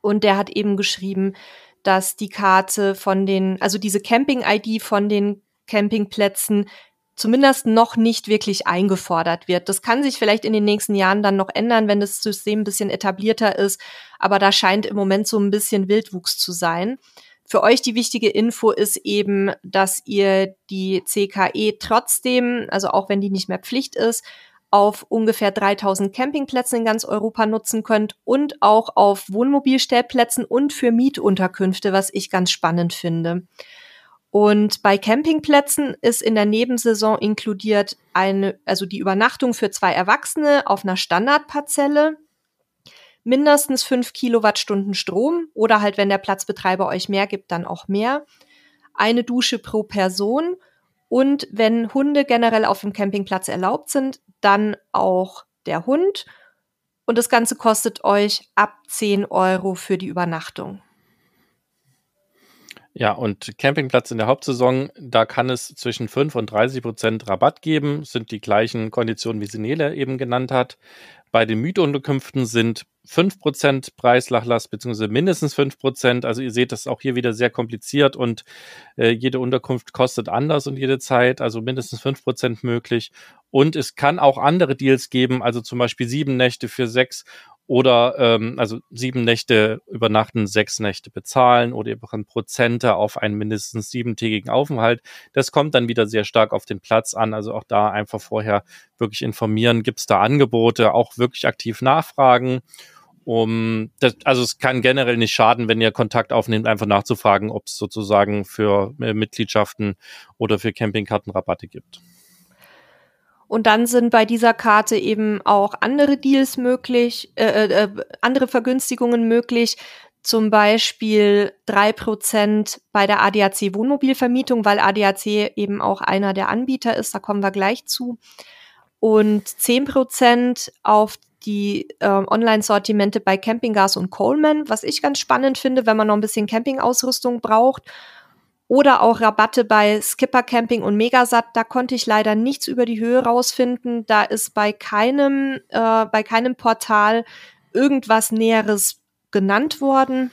Und der hat eben geschrieben, dass die Karte von den, also diese Camping-ID von den Campingplätzen zumindest noch nicht wirklich eingefordert wird. Das kann sich vielleicht in den nächsten Jahren dann noch ändern, wenn das System ein bisschen etablierter ist, aber da scheint im Moment so ein bisschen Wildwuchs zu sein. Für euch die wichtige Info ist eben, dass ihr die CKE trotzdem, also auch wenn die nicht mehr Pflicht ist, auf ungefähr 3000 Campingplätzen in ganz Europa nutzen könnt und auch auf Wohnmobilstellplätzen und für Mietunterkünfte, was ich ganz spannend finde. Und bei Campingplätzen ist in der Nebensaison inkludiert eine, also die Übernachtung für zwei Erwachsene auf einer Standardparzelle, mindestens fünf Kilowattstunden Strom oder halt, wenn der Platzbetreiber euch mehr gibt, dann auch mehr. Eine Dusche pro Person und wenn Hunde generell auf dem Campingplatz erlaubt sind, dann auch der Hund. Und das Ganze kostet euch ab 10 Euro für die Übernachtung. Ja, und Campingplatz in der Hauptsaison, da kann es zwischen 5 und 30 Prozent Rabatt geben, sind die gleichen Konditionen, wie sie Nele eben genannt hat. Bei den Mietunterkünften sind 5% Preislachlass beziehungsweise mindestens 5%. Also ihr seht, das ist auch hier wieder sehr kompliziert und äh, jede Unterkunft kostet anders und jede Zeit, also mindestens 5% möglich. Und es kann auch andere Deals geben, also zum Beispiel sieben Nächte für sechs oder ähm, also sieben Nächte übernachten, sechs Nächte bezahlen oder ihr bekommt Prozente auf einen mindestens siebentägigen Aufenthalt. Das kommt dann wieder sehr stark auf den Platz an. Also auch da einfach vorher wirklich informieren, gibt es da Angebote, auch wirklich aktiv nachfragen. Um das, also es kann generell nicht schaden, wenn ihr Kontakt aufnehmt, einfach nachzufragen, ob es sozusagen für äh, Mitgliedschaften oder für Campingkarten Rabatte gibt. Und dann sind bei dieser Karte eben auch andere Deals möglich, äh, äh, andere Vergünstigungen möglich. Zum Beispiel drei Prozent bei der ADAC Wohnmobilvermietung, weil ADAC eben auch einer der Anbieter ist. Da kommen wir gleich zu. Und zehn Prozent auf die äh, Online-Sortimente bei Campinggas und Coleman, was ich ganz spannend finde, wenn man noch ein bisschen Campingausrüstung braucht oder auch Rabatte bei Skipper Camping und Megasat. Da konnte ich leider nichts über die Höhe rausfinden. Da ist bei keinem, äh, bei keinem Portal irgendwas Näheres genannt worden.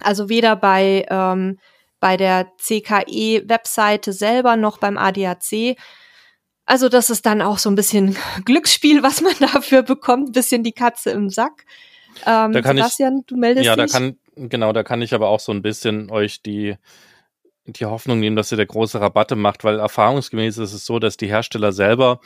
Also weder bei, ähm, bei der CKE-Webseite selber noch beim ADAC. Also das ist dann auch so ein bisschen Glücksspiel, was man dafür bekommt, ein bisschen die Katze im Sack. Ähm, da kann Sebastian, ich, du meldest ja, dich. Ja, da kann, genau, da kann ich aber auch so ein bisschen euch die die Hoffnung nehmen, dass ihr der große Rabatte macht, weil erfahrungsgemäß ist es so, dass die Hersteller selber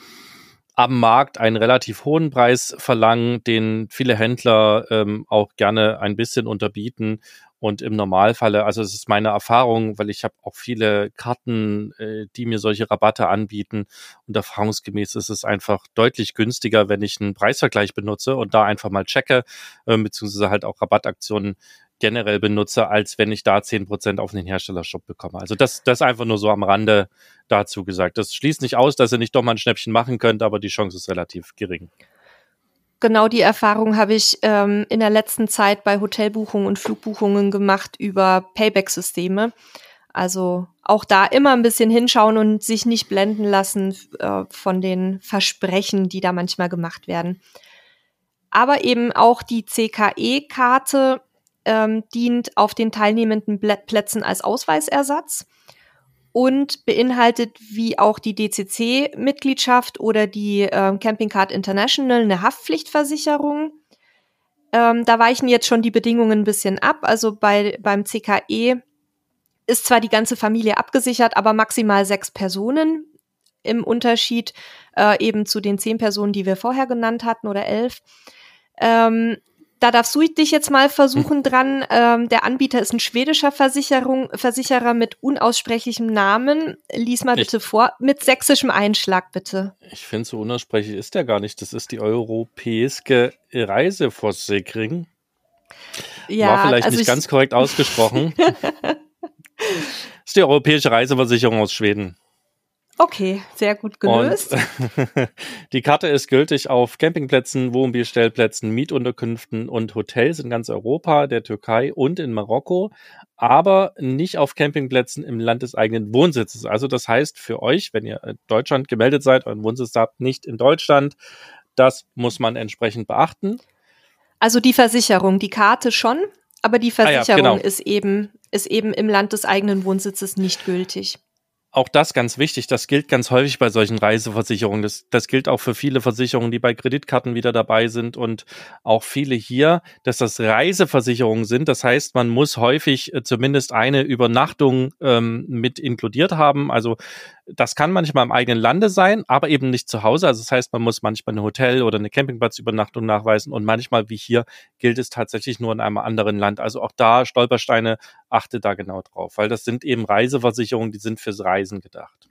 am Markt einen relativ hohen Preis verlangen, den viele Händler ähm, auch gerne ein bisschen unterbieten. Und im Normalfalle, also es ist meine Erfahrung, weil ich habe auch viele Karten, äh, die mir solche Rabatte anbieten. Und erfahrungsgemäß ist es einfach deutlich günstiger, wenn ich einen Preisvergleich benutze und da einfach mal checke, äh, beziehungsweise halt auch Rabattaktionen generell benutze, als wenn ich da zehn Prozent auf den Herstellershop bekomme. Also das, das einfach nur so am Rande dazu gesagt. Das schließt nicht aus, dass ihr nicht doch mal ein Schnäppchen machen könnt, aber die Chance ist relativ gering. Genau die Erfahrung habe ich ähm, in der letzten Zeit bei Hotelbuchungen und Flugbuchungen gemacht über Payback-Systeme. Also auch da immer ein bisschen hinschauen und sich nicht blenden lassen äh, von den Versprechen, die da manchmal gemacht werden. Aber eben auch die CKE-Karte ähm, dient auf den teilnehmenden Plätzen als Ausweisersatz und beinhaltet wie auch die DCC-Mitgliedschaft oder die äh, Camping Card International eine Haftpflichtversicherung. Ähm, da weichen jetzt schon die Bedingungen ein bisschen ab. Also bei, beim CKE ist zwar die ganze Familie abgesichert, aber maximal sechs Personen im Unterschied äh, eben zu den zehn Personen, die wir vorher genannt hatten oder elf. Ähm, da darfst du dich jetzt mal versuchen hm. dran. Ähm, der Anbieter ist ein schwedischer Versicherung, Versicherer mit unaussprechlichem Namen. Lies mal bitte ich, vor, mit sächsischem Einschlag bitte. Ich finde, so unaussprechlich ist der gar nicht. Das ist die Europäische Reiseversicherung. Ja, War vielleicht also nicht ganz korrekt ausgesprochen. das ist die Europäische Reiseversicherung aus Schweden. Okay, sehr gut gelöst. die Karte ist gültig auf Campingplätzen, Wohnmobilstellplätzen, Mietunterkünften und Hotels in ganz Europa, der Türkei und in Marokko, aber nicht auf Campingplätzen im Land des eigenen Wohnsitzes. Also das heißt für euch, wenn ihr in Deutschland gemeldet seid, euren Wohnsitz habt, nicht in Deutschland, das muss man entsprechend beachten. Also die Versicherung, die Karte schon, aber die Versicherung ah ja, genau. ist eben ist eben im Land des eigenen Wohnsitzes nicht gültig auch das ganz wichtig, das gilt ganz häufig bei solchen Reiseversicherungen. Das, das gilt auch für viele Versicherungen, die bei Kreditkarten wieder dabei sind und auch viele hier, dass das Reiseversicherungen sind. Das heißt, man muss häufig äh, zumindest eine Übernachtung ähm, mit inkludiert haben. Also das kann manchmal im eigenen Lande sein, aber eben nicht zu Hause. Also das heißt, man muss manchmal eine Hotel- oder eine Campingplatzübernachtung nachweisen und manchmal, wie hier, gilt es tatsächlich nur in einem anderen Land. Also auch da Stolpersteine, achte da genau drauf, weil das sind eben Reiseversicherungen, die sind fürs Reisen gedacht.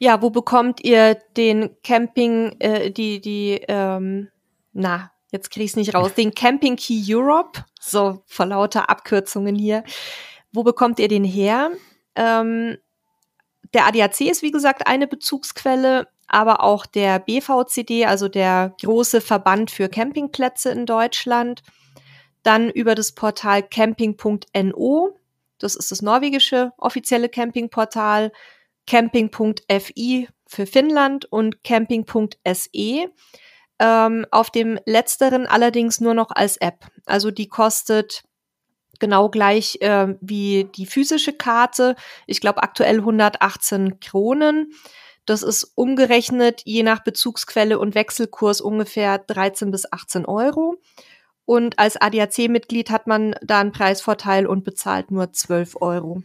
Ja, wo bekommt ihr den Camping, äh, die, die, ähm, na, jetzt kriege ich es nicht raus, den Camping Key Europe, so vor lauter Abkürzungen hier. Wo bekommt ihr den her? Ähm, der ADAC ist, wie gesagt, eine Bezugsquelle, aber auch der BVCD, also der große Verband für Campingplätze in Deutschland. Dann über das Portal camping.no, das ist das norwegische offizielle Campingportal, camping.fi für Finnland und camping.se. Ähm, auf dem letzteren allerdings nur noch als App. Also die kostet genau gleich äh, wie die physische Karte. Ich glaube aktuell 118 Kronen. Das ist umgerechnet je nach Bezugsquelle und Wechselkurs ungefähr 13 bis 18 Euro. Und als ADAC-Mitglied hat man da einen Preisvorteil und bezahlt nur 12 Euro.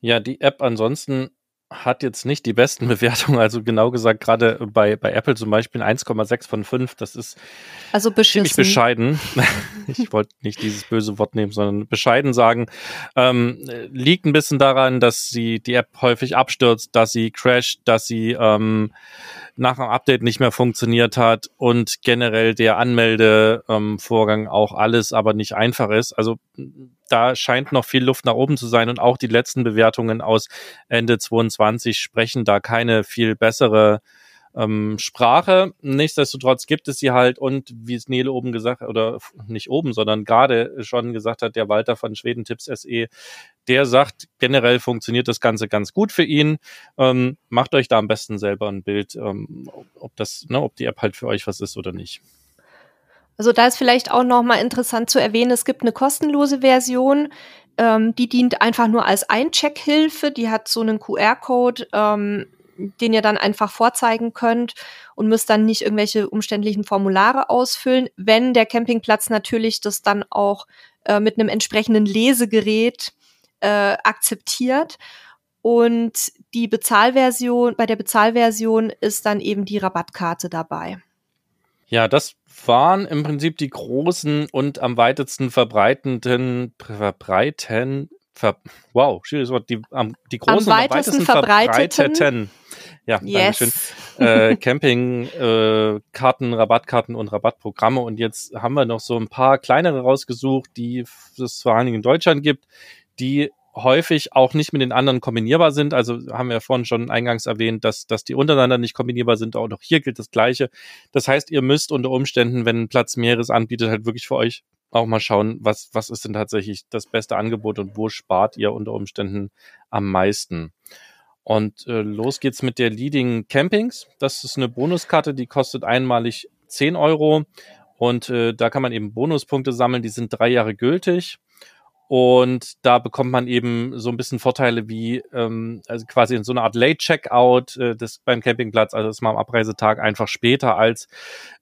Ja, die App ansonsten hat jetzt nicht die besten Bewertungen. Also genau gesagt, gerade bei, bei Apple zum Beispiel 1,6 von 5. Das ist also ziemlich bescheiden. ich wollte nicht dieses böse Wort nehmen, sondern bescheiden sagen. Ähm, liegt ein bisschen daran, dass sie die App häufig abstürzt, dass sie crasht, dass sie ähm, nach dem Update nicht mehr funktioniert hat und generell der Anmeldevorgang ähm, auch alles aber nicht einfach ist. Also da scheint noch viel Luft nach oben zu sein und auch die letzten Bewertungen aus Ende 22 sprechen da keine viel bessere ähm, Sprache. Nichtsdestotrotz gibt es sie halt und wie es Nele oben gesagt oder nicht oben, sondern gerade schon gesagt hat, der Walter von Schweden Tipps SE, der sagt, generell funktioniert das Ganze ganz gut für ihn. Ähm, macht euch da am besten selber ein Bild, ähm, ob das, ne, ob die App halt für euch was ist oder nicht. Also da ist vielleicht auch noch mal interessant zu erwähnen, es gibt eine kostenlose Version, ähm, die dient einfach nur als Eincheckhilfe. Die hat so einen QR-Code, ähm, den ihr dann einfach vorzeigen könnt und müsst dann nicht irgendwelche umständlichen Formulare ausfüllen, wenn der Campingplatz natürlich das dann auch äh, mit einem entsprechenden Lesegerät äh, akzeptiert. Und die Bezahlversion, bei der Bezahlversion ist dann eben die Rabattkarte dabei. Ja, das waren im Prinzip die großen und am weitesten verbreitenden, verbreiten, ver, wow, schwieriges Wort, die, um, die großen am weitesten, und am weitesten verbreiteten, verbreiteten ja, yes. Dankeschön. äh, Campingkarten, äh, Rabattkarten und Rabattprogramme. Und jetzt haben wir noch so ein paar kleinere rausgesucht, die es vor allen Dingen in Deutschland gibt, die häufig auch nicht mit den anderen kombinierbar sind. Also haben wir ja vorhin schon eingangs erwähnt, dass, dass die untereinander nicht kombinierbar sind. Auch noch hier gilt das Gleiche. Das heißt, ihr müsst unter Umständen, wenn ein Platz mehreres anbietet, halt wirklich für euch auch mal schauen, was, was ist denn tatsächlich das beste Angebot und wo spart ihr unter Umständen am meisten. Und äh, los geht's mit der Leading Campings. Das ist eine Bonuskarte, die kostet einmalig 10 Euro. Und äh, da kann man eben Bonuspunkte sammeln, die sind drei Jahre gültig. Und da bekommt man eben so ein bisschen Vorteile wie ähm, also quasi in so eine Art Late-Checkout äh, des beim Campingplatz, also dass man am Abreisetag einfach später als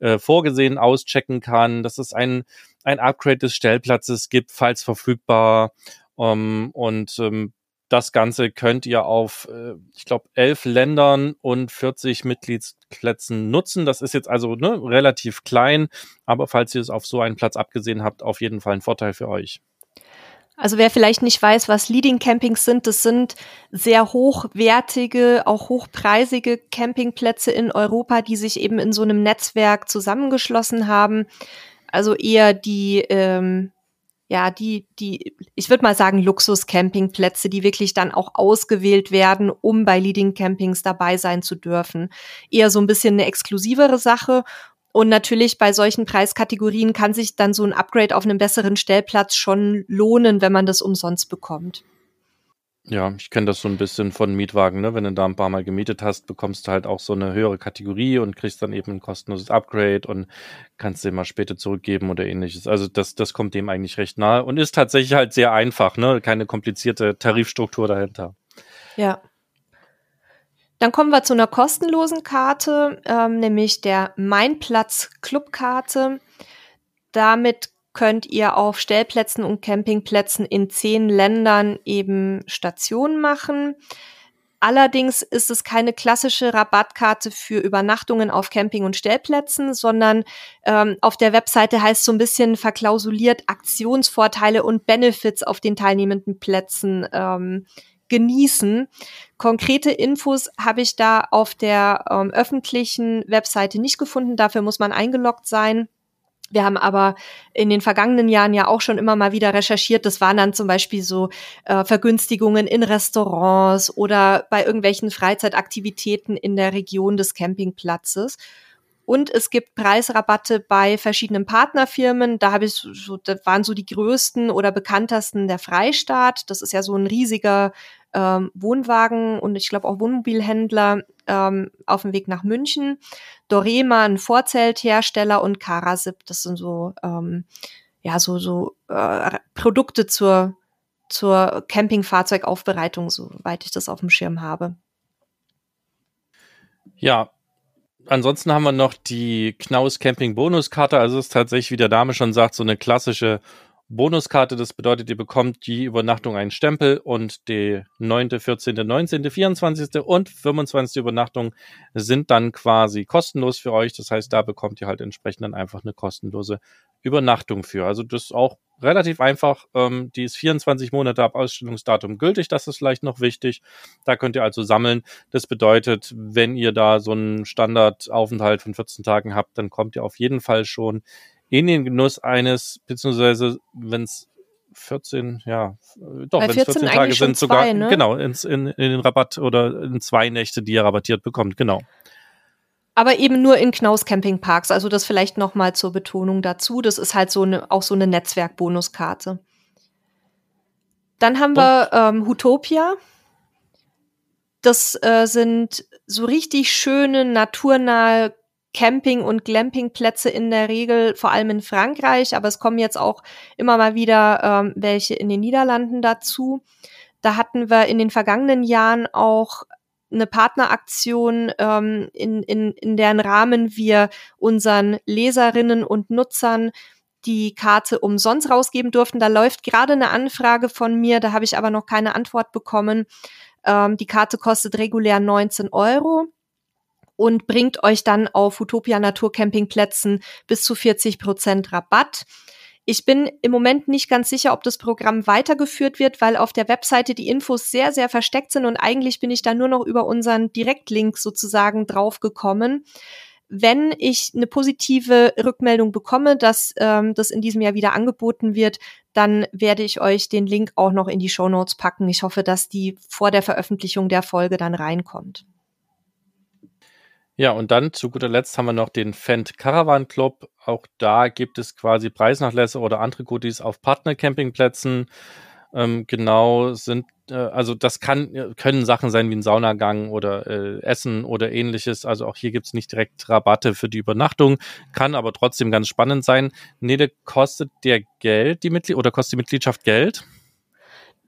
äh, vorgesehen auschecken kann, dass es ein, ein Upgrade des Stellplatzes gibt, falls verfügbar. Ähm, und ähm, das Ganze könnt ihr auf, äh, ich glaube, elf Ländern und 40 Mitgliedsplätzen nutzen. Das ist jetzt also ne, relativ klein, aber falls ihr es auf so einen Platz abgesehen habt, auf jeden Fall ein Vorteil für euch. Also wer vielleicht nicht weiß, was Leading Campings sind, das sind sehr hochwertige, auch hochpreisige Campingplätze in Europa, die sich eben in so einem Netzwerk zusammengeschlossen haben. Also eher die, ähm, ja, die, die, ich würde mal sagen, Luxus-Campingplätze, die wirklich dann auch ausgewählt werden, um bei Leading Campings dabei sein zu dürfen. Eher so ein bisschen eine exklusivere Sache und natürlich bei solchen Preiskategorien kann sich dann so ein Upgrade auf einem besseren Stellplatz schon lohnen, wenn man das umsonst bekommt. Ja, ich kenne das so ein bisschen von Mietwagen, ne? Wenn du da ein paar Mal gemietet hast, bekommst du halt auch so eine höhere Kategorie und kriegst dann eben ein kostenloses Upgrade und kannst den mal später zurückgeben oder ähnliches. Also das, das kommt dem eigentlich recht nahe und ist tatsächlich halt sehr einfach, ne? Keine komplizierte Tarifstruktur dahinter. Ja. Dann kommen wir zu einer kostenlosen Karte, ähm, nämlich der Meinplatz Clubkarte. Damit könnt ihr auf Stellplätzen und Campingplätzen in zehn Ländern eben Stationen machen. Allerdings ist es keine klassische Rabattkarte für Übernachtungen auf Camping- und Stellplätzen, sondern ähm, auf der Webseite heißt so ein bisschen verklausuliert Aktionsvorteile und Benefits auf den teilnehmenden Plätzen ähm, genießen. Konkrete Infos habe ich da auf der ähm, öffentlichen Webseite nicht gefunden. Dafür muss man eingeloggt sein. Wir haben aber in den vergangenen Jahren ja auch schon immer mal wieder recherchiert. Das waren dann zum Beispiel so äh, Vergünstigungen in Restaurants oder bei irgendwelchen Freizeitaktivitäten in der Region des Campingplatzes. Und es gibt Preisrabatte bei verschiedenen Partnerfirmen. Da habe ich so, da waren so die größten oder bekanntesten der Freistaat. Das ist ja so ein riesiger ähm, Wohnwagen und ich glaube auch Wohnmobilhändler ähm, auf dem Weg nach München. Dorema, ein Vorzelthersteller und Karasip, das sind so ähm, ja so so äh, Produkte zur zur Campingfahrzeugaufbereitung, soweit ich das auf dem Schirm habe. Ja, ansonsten haben wir noch die Knaus Camping Bonuskarte. Also ist tatsächlich, wie der Dame schon sagt, so eine klassische Bonuskarte. Das bedeutet, ihr bekommt die Übernachtung einen Stempel und die 9., 14., 19., 24. und 25. Übernachtung sind dann quasi kostenlos für euch. Das heißt, da bekommt ihr halt entsprechend dann einfach eine kostenlose Übernachtung für. Also das ist auch relativ einfach. Ähm, die ist 24 Monate ab Ausstellungsdatum gültig. Das ist vielleicht noch wichtig. Da könnt ihr also sammeln. Das bedeutet, wenn ihr da so einen Standardaufenthalt von 14 Tagen habt, dann kommt ihr auf jeden Fall schon in den Genuss eines, beziehungsweise wenn es 14, ja, doch, wenn es 14 Tage sind, sogar, zwei, ne? genau, ins, in, in den Rabatt oder in zwei Nächte, die ihr rabattiert bekommt, genau. Aber eben nur in Knaus Campingparks, also das vielleicht nochmal zur Betonung dazu. Das ist halt so eine, auch so eine Netzwerkbonuskarte. Dann haben wir ähm, Hutopia. Das äh, sind so richtig schöne, naturnahe Camping- und Glampingplätze in der Regel, vor allem in Frankreich, aber es kommen jetzt auch immer mal wieder ähm, welche in den Niederlanden dazu. Da hatten wir in den vergangenen Jahren auch eine Partneraktion, ähm, in, in, in deren Rahmen wir unseren Leserinnen und Nutzern die Karte umsonst rausgeben durften. Da läuft gerade eine Anfrage von mir, da habe ich aber noch keine Antwort bekommen. Ähm, die Karte kostet regulär 19 Euro und bringt euch dann auf Utopia Naturcampingplätzen bis zu 40 Prozent Rabatt. Ich bin im Moment nicht ganz sicher, ob das Programm weitergeführt wird, weil auf der Webseite die Infos sehr, sehr versteckt sind und eigentlich bin ich da nur noch über unseren Direktlink sozusagen draufgekommen. Wenn ich eine positive Rückmeldung bekomme, dass ähm, das in diesem Jahr wieder angeboten wird, dann werde ich euch den Link auch noch in die Show Notes packen. Ich hoffe, dass die vor der Veröffentlichung der Folge dann reinkommt. Ja, und dann zu guter Letzt haben wir noch den Fendt Caravan Club. Auch da gibt es quasi Preisnachlässe oder andere Goodies auf Partnercampingplätzen. Ähm, genau sind, äh, also das kann, äh, können Sachen sein wie ein Saunagang oder äh, Essen oder ähnliches. Also auch hier gibt's nicht direkt Rabatte für die Übernachtung, kann aber trotzdem ganz spannend sein. Nede, kostet der Geld, die Mitglied oder kostet die Mitgliedschaft Geld?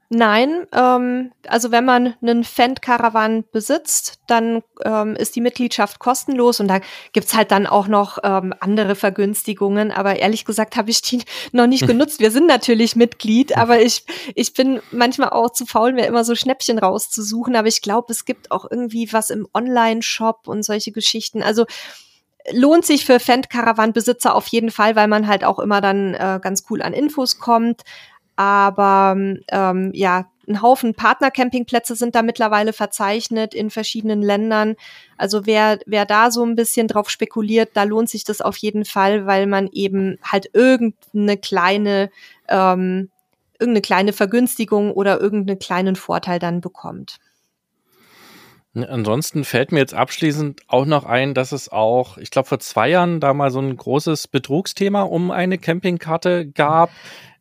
Nein, ähm, also wenn man einen Fendt-Caravan besitzt, dann ähm, ist die Mitgliedschaft kostenlos und da gibt's halt dann auch noch ähm, andere Vergünstigungen. Aber ehrlich gesagt habe ich die noch nicht genutzt. Wir sind natürlich Mitglied, aber ich, ich bin manchmal auch zu faul, mir immer so Schnäppchen rauszusuchen. Aber ich glaube, es gibt auch irgendwie was im Online-Shop und solche Geschichten. Also lohnt sich für Fendt-Caravan-Besitzer auf jeden Fall, weil man halt auch immer dann äh, ganz cool an Infos kommt. Aber ähm, ja, ein Haufen Partnercampingplätze sind da mittlerweile verzeichnet in verschiedenen Ländern. Also wer, wer da so ein bisschen drauf spekuliert, da lohnt sich das auf jeden Fall, weil man eben halt irgendeine kleine, ähm, irgendeine kleine Vergünstigung oder irgendeinen kleinen Vorteil dann bekommt. Ansonsten fällt mir jetzt abschließend auch noch ein, dass es auch, ich glaube, vor zwei Jahren da mal so ein großes Betrugsthema um eine Campingkarte gab.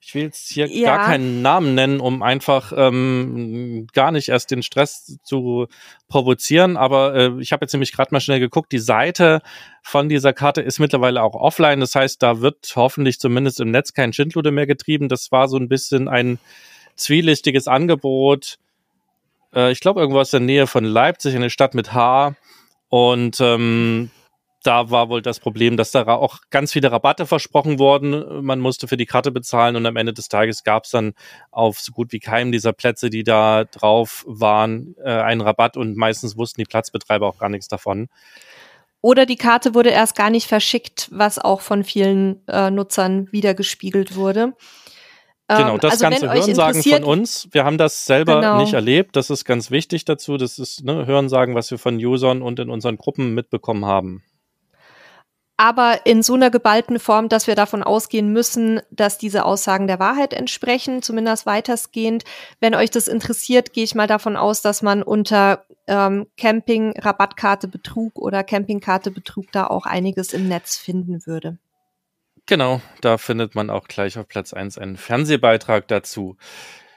Ich will jetzt hier ja. gar keinen Namen nennen, um einfach ähm, gar nicht erst den Stress zu provozieren. Aber äh, ich habe jetzt nämlich gerade mal schnell geguckt, die Seite von dieser Karte ist mittlerweile auch offline. Das heißt, da wird hoffentlich zumindest im Netz kein Schindluder mehr getrieben. Das war so ein bisschen ein zwielichtiges Angebot. Äh, ich glaube, irgendwo aus der Nähe von Leipzig, eine Stadt mit H. Und ähm, da war wohl das Problem, dass da auch ganz viele Rabatte versprochen wurden. Man musste für die Karte bezahlen und am Ende des Tages gab es dann auf so gut wie keinem dieser Plätze, die da drauf waren, äh, einen Rabatt und meistens wussten die Platzbetreiber auch gar nichts davon. Oder die Karte wurde erst gar nicht verschickt, was auch von vielen äh, Nutzern wiedergespiegelt wurde. Genau, ähm, das also ganze Hörensagen von uns. Wir haben das selber genau. nicht erlebt. Das ist ganz wichtig dazu. Das ist ne, Hörensagen, was wir von Usern und in unseren Gruppen mitbekommen haben aber in so einer geballten Form, dass wir davon ausgehen müssen, dass diese Aussagen der Wahrheit entsprechen, zumindest weitestgehend. Wenn euch das interessiert, gehe ich mal davon aus, dass man unter ähm, Camping-Rabattkarte Betrug oder Campingkarte Betrug da auch einiges im Netz finden würde. Genau, da findet man auch gleich auf Platz eins einen Fernsehbeitrag dazu.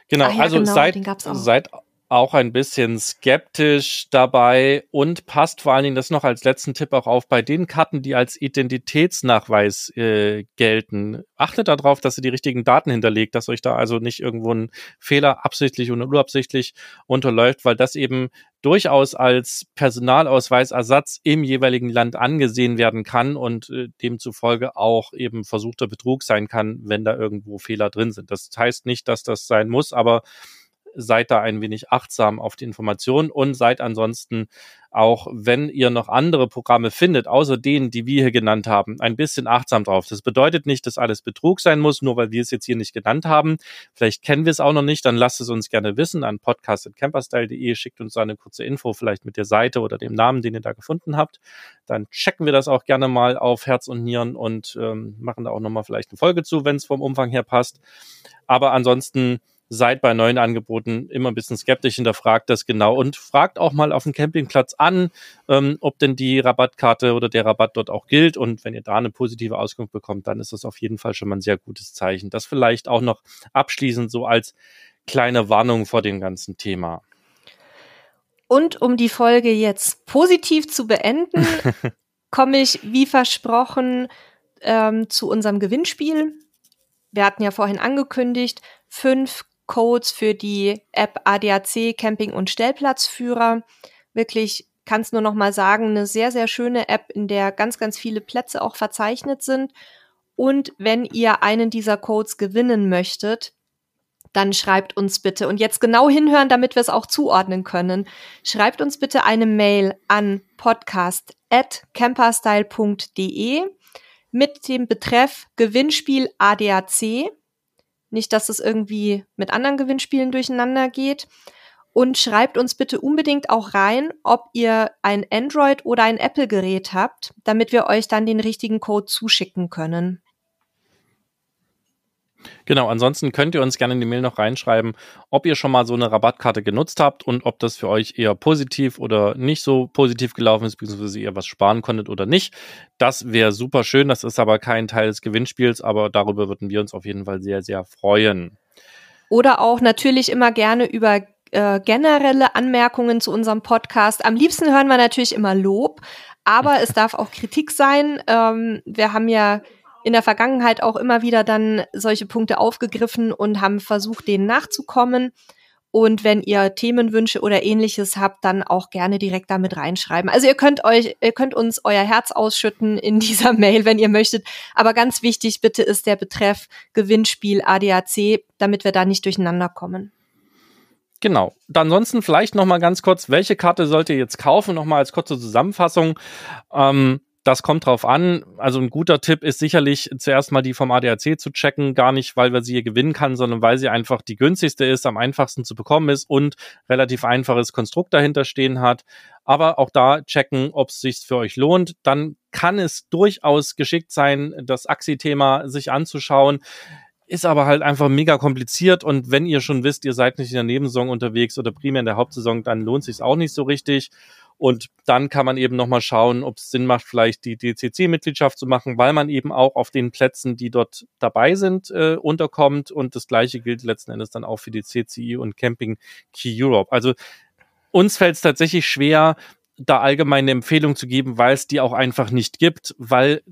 Genau, ja, also genau, seid, seid auch ein bisschen skeptisch dabei und passt vor allen Dingen das noch als letzten Tipp auch auf bei den Karten, die als Identitätsnachweis äh, gelten. Achtet darauf, dass ihr die richtigen Daten hinterlegt, dass euch da also nicht irgendwo ein Fehler absichtlich oder unabsichtlich unterläuft, weil das eben durchaus als Personalausweisersatz im jeweiligen Land angesehen werden kann und äh, demzufolge auch eben versuchter Betrug sein kann, wenn da irgendwo Fehler drin sind. Das heißt nicht, dass das sein muss, aber seid da ein wenig achtsam auf die Informationen und seid ansonsten auch, wenn ihr noch andere Programme findet, außer denen, die wir hier genannt haben, ein bisschen achtsam drauf. Das bedeutet nicht, dass alles Betrug sein muss, nur weil wir es jetzt hier nicht genannt haben. Vielleicht kennen wir es auch noch nicht, dann lasst es uns gerne wissen an podcast.camperstyle.de, schickt uns eine kurze Info, vielleicht mit der Seite oder dem Namen, den ihr da gefunden habt. Dann checken wir das auch gerne mal auf Herz und Nieren und ähm, machen da auch nochmal vielleicht eine Folge zu, wenn es vom Umfang her passt. Aber ansonsten seid bei neuen Angeboten immer ein bisschen skeptisch, hinterfragt das genau und fragt auch mal auf dem Campingplatz an, ähm, ob denn die Rabattkarte oder der Rabatt dort auch gilt. Und wenn ihr da eine positive Auskunft bekommt, dann ist das auf jeden Fall schon mal ein sehr gutes Zeichen. Das vielleicht auch noch abschließend so als kleine Warnung vor dem ganzen Thema. Und um die Folge jetzt positiv zu beenden, komme ich wie versprochen ähm, zu unserem Gewinnspiel. Wir hatten ja vorhin angekündigt, fünf Codes für die App ADAC Camping und Stellplatzführer. Wirklich kann es nur noch mal sagen, eine sehr, sehr schöne App, in der ganz, ganz viele Plätze auch verzeichnet sind. Und wenn ihr einen dieser Codes gewinnen möchtet, dann schreibt uns bitte, und jetzt genau hinhören, damit wir es auch zuordnen können, schreibt uns bitte eine Mail an podcast.camperstyle.de mit dem Betreff Gewinnspiel ADAC. Nicht, dass es irgendwie mit anderen Gewinnspielen durcheinander geht. Und schreibt uns bitte unbedingt auch rein, ob ihr ein Android oder ein Apple-Gerät habt, damit wir euch dann den richtigen Code zuschicken können. Genau, ansonsten könnt ihr uns gerne in die Mail noch reinschreiben, ob ihr schon mal so eine Rabattkarte genutzt habt und ob das für euch eher positiv oder nicht so positiv gelaufen ist, beziehungsweise ihr was sparen konntet oder nicht. Das wäre super schön. Das ist aber kein Teil des Gewinnspiels, aber darüber würden wir uns auf jeden Fall sehr, sehr freuen. Oder auch natürlich immer gerne über äh, generelle Anmerkungen zu unserem Podcast. Am liebsten hören wir natürlich immer Lob, aber es darf auch Kritik sein. Ähm, wir haben ja in der Vergangenheit auch immer wieder dann solche Punkte aufgegriffen und haben versucht, denen nachzukommen. Und wenn ihr Themenwünsche oder ähnliches habt, dann auch gerne direkt damit reinschreiben. Also ihr könnt euch, ihr könnt uns euer Herz ausschütten in dieser Mail, wenn ihr möchtet. Aber ganz wichtig bitte ist der Betreff Gewinnspiel ADAC, damit wir da nicht durcheinander kommen. Genau. Ansonsten vielleicht noch mal ganz kurz, welche Karte sollt ihr jetzt kaufen? Noch mal als kurze Zusammenfassung. Ähm, das kommt drauf an. Also ein guter Tipp ist sicherlich zuerst mal die vom ADAC zu checken, gar nicht, weil wir sie hier gewinnen kann, sondern weil sie einfach die günstigste ist, am einfachsten zu bekommen ist und relativ einfaches Konstrukt dahinter stehen hat. Aber auch da checken, ob es sich für euch lohnt. Dann kann es durchaus geschickt sein, das Axi-Thema sich anzuschauen ist aber halt einfach mega kompliziert und wenn ihr schon wisst, ihr seid nicht in der Nebensaison unterwegs oder primär in der Hauptsaison, dann lohnt sich auch nicht so richtig. Und dann kann man eben nochmal schauen, ob es Sinn macht, vielleicht die DCC-Mitgliedschaft zu machen, weil man eben auch auf den Plätzen, die dort dabei sind, äh, unterkommt. Und das gleiche gilt letzten Endes dann auch für die CCI und Camping Key Europe. Also uns fällt es tatsächlich schwer, da allgemeine Empfehlung zu geben, weil es die auch einfach nicht gibt, weil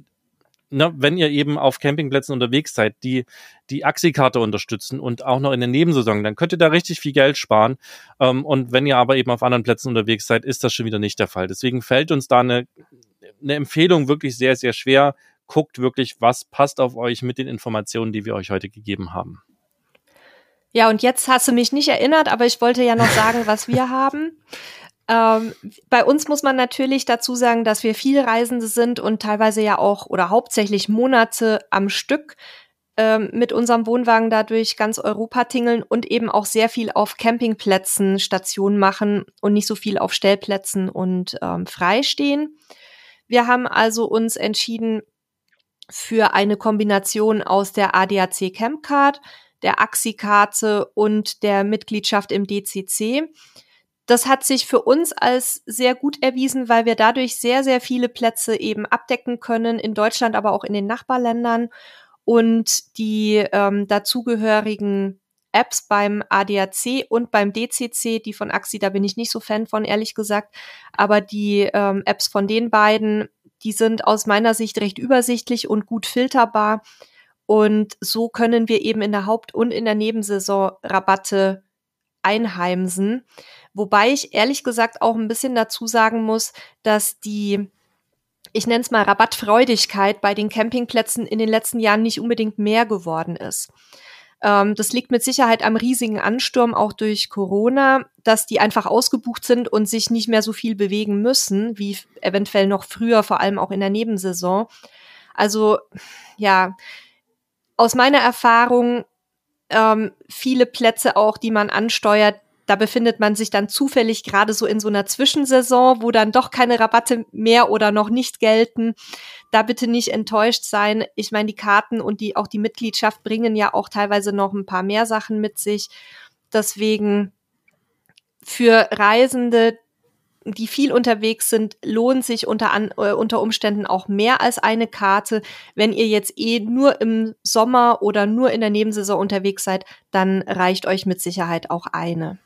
ne, wenn ihr eben auf Campingplätzen unterwegs seid, die die Axi-Karte unterstützen und auch noch in der Nebensaison, dann könnt ihr da richtig viel Geld sparen. Ähm, und wenn ihr aber eben auf anderen Plätzen unterwegs seid, ist das schon wieder nicht der Fall. Deswegen fällt uns da eine, eine Empfehlung wirklich sehr, sehr schwer. Guckt wirklich, was passt auf euch mit den Informationen, die wir euch heute gegeben haben. Ja, und jetzt hast du mich nicht erinnert, aber ich wollte ja noch sagen, was wir haben. Ähm, bei uns muss man natürlich dazu sagen, dass wir viel Reisende sind und teilweise ja auch oder hauptsächlich Monate am Stück ähm, mit unserem Wohnwagen dadurch ganz Europa tingeln und eben auch sehr viel auf Campingplätzen Stationen machen und nicht so viel auf Stellplätzen und ähm, freistehen. Wir haben also uns entschieden für eine Kombination aus der ADAC Campcard, der Axi-Karte und der Mitgliedschaft im DCC das hat sich für uns als sehr gut erwiesen, weil wir dadurch sehr, sehr viele Plätze eben abdecken können, in Deutschland, aber auch in den Nachbarländern. Und die ähm, dazugehörigen Apps beim ADAC und beim DCC, die von Axi, da bin ich nicht so Fan von, ehrlich gesagt. Aber die ähm, Apps von den beiden, die sind aus meiner Sicht recht übersichtlich und gut filterbar. Und so können wir eben in der Haupt- und in der Nebensaison Rabatte einheimsen. Wobei ich ehrlich gesagt auch ein bisschen dazu sagen muss, dass die ich nenne es mal Rabattfreudigkeit bei den Campingplätzen in den letzten Jahren nicht unbedingt mehr geworden ist. Ähm, das liegt mit Sicherheit am riesigen Ansturm auch durch Corona, dass die einfach ausgebucht sind und sich nicht mehr so viel bewegen müssen, wie eventuell noch früher, vor allem auch in der Nebensaison. Also ja, aus meiner Erfahrung ähm, viele Plätze auch, die man ansteuert, da befindet man sich dann zufällig gerade so in so einer Zwischensaison, wo dann doch keine Rabatte mehr oder noch nicht gelten. Da bitte nicht enttäuscht sein. Ich meine, die Karten und die auch die Mitgliedschaft bringen ja auch teilweise noch ein paar mehr Sachen mit sich. Deswegen für Reisende, die viel unterwegs sind, lohnt sich unter, an, äh, unter Umständen auch mehr als eine Karte. Wenn ihr jetzt eh nur im Sommer oder nur in der Nebensaison unterwegs seid, dann reicht euch mit Sicherheit auch eine.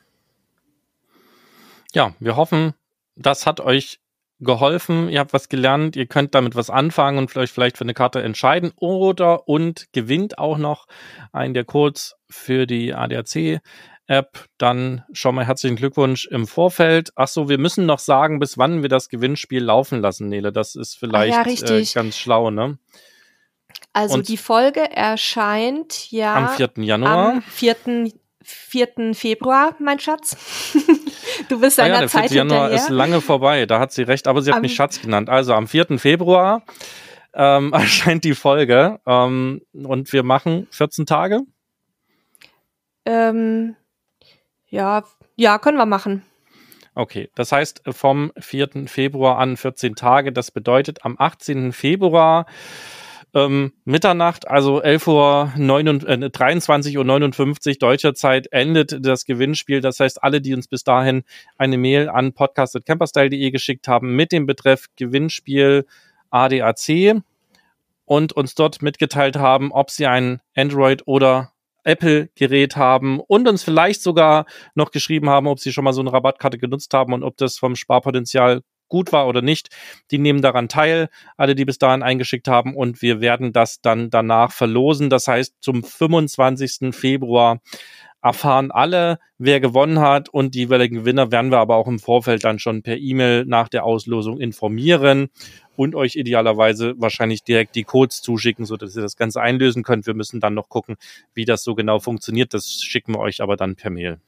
Ja, wir hoffen, das hat euch geholfen, ihr habt was gelernt, ihr könnt damit was anfangen und vielleicht vielleicht für eine Karte entscheiden oder und gewinnt auch noch einen der Codes für die ADAC App, dann schon mal herzlichen Glückwunsch im Vorfeld. Ach so, wir müssen noch sagen, bis wann wir das Gewinnspiel laufen lassen, Nele. Das ist vielleicht ja, äh, ganz schlau, ne? Also Und die Folge erscheint ja am 4. Januar. Am 4. 4. Februar, mein Schatz. du bist ah ja, der Zeit 4. Januar ist lange vorbei, da hat sie recht, aber sie hat am, mich Schatz genannt. Also am 4. Februar ähm, erscheint die Folge. Ähm, und wir machen 14 Tage. Ähm, ja, ja, können wir machen. Okay, das heißt vom 4. Februar an 14 Tage. Das bedeutet am 18. Februar ähm, Mitternacht, also 11 Uhr, 9, äh, 23 Uhr 59 deutscher Zeit endet das Gewinnspiel. Das heißt, alle, die uns bis dahin eine Mail an podcast.camperstyle.de geschickt haben mit dem Betreff Gewinnspiel ADAC und uns dort mitgeteilt haben, ob sie ein Android oder Apple-Gerät haben und uns vielleicht sogar noch geschrieben haben, ob sie schon mal so eine Rabattkarte genutzt haben und ob das vom Sparpotenzial gut war oder nicht. Die nehmen daran teil, alle, die bis dahin eingeschickt haben und wir werden das dann danach verlosen. Das heißt, zum 25. Februar erfahren alle, wer gewonnen hat und die jeweiligen Gewinner werden wir aber auch im Vorfeld dann schon per E-Mail nach der Auslosung informieren und euch idealerweise wahrscheinlich direkt die Codes zuschicken, so dass ihr das Ganze einlösen könnt. Wir müssen dann noch gucken, wie das so genau funktioniert. Das schicken wir euch aber dann per Mail.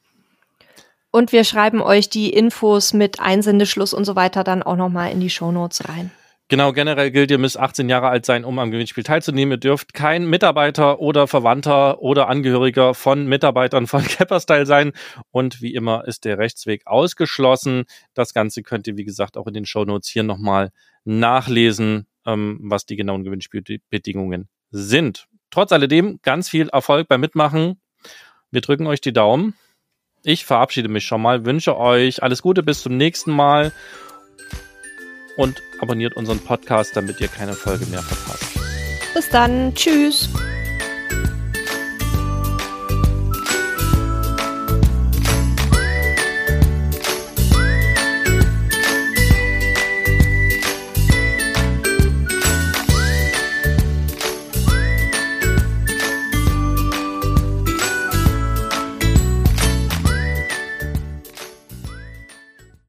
Und wir schreiben euch die Infos mit Einsendeschluss und so weiter dann auch nochmal in die Shownotes rein. Genau, generell gilt, ihr müsst 18 Jahre alt sein, um am Gewinnspiel teilzunehmen. Ihr dürft kein Mitarbeiter oder Verwandter oder Angehöriger von Mitarbeitern von Capperstyle sein. Und wie immer ist der Rechtsweg ausgeschlossen. Das Ganze könnt ihr, wie gesagt, auch in den Shownotes hier nochmal nachlesen, ähm, was die genauen Gewinnspielbedingungen sind. Trotz alledem ganz viel Erfolg beim Mitmachen. Wir drücken euch die Daumen ich verabschiede mich schon mal, wünsche euch alles Gute bis zum nächsten Mal und abonniert unseren Podcast, damit ihr keine Folge mehr verpasst. Bis dann. Tschüss.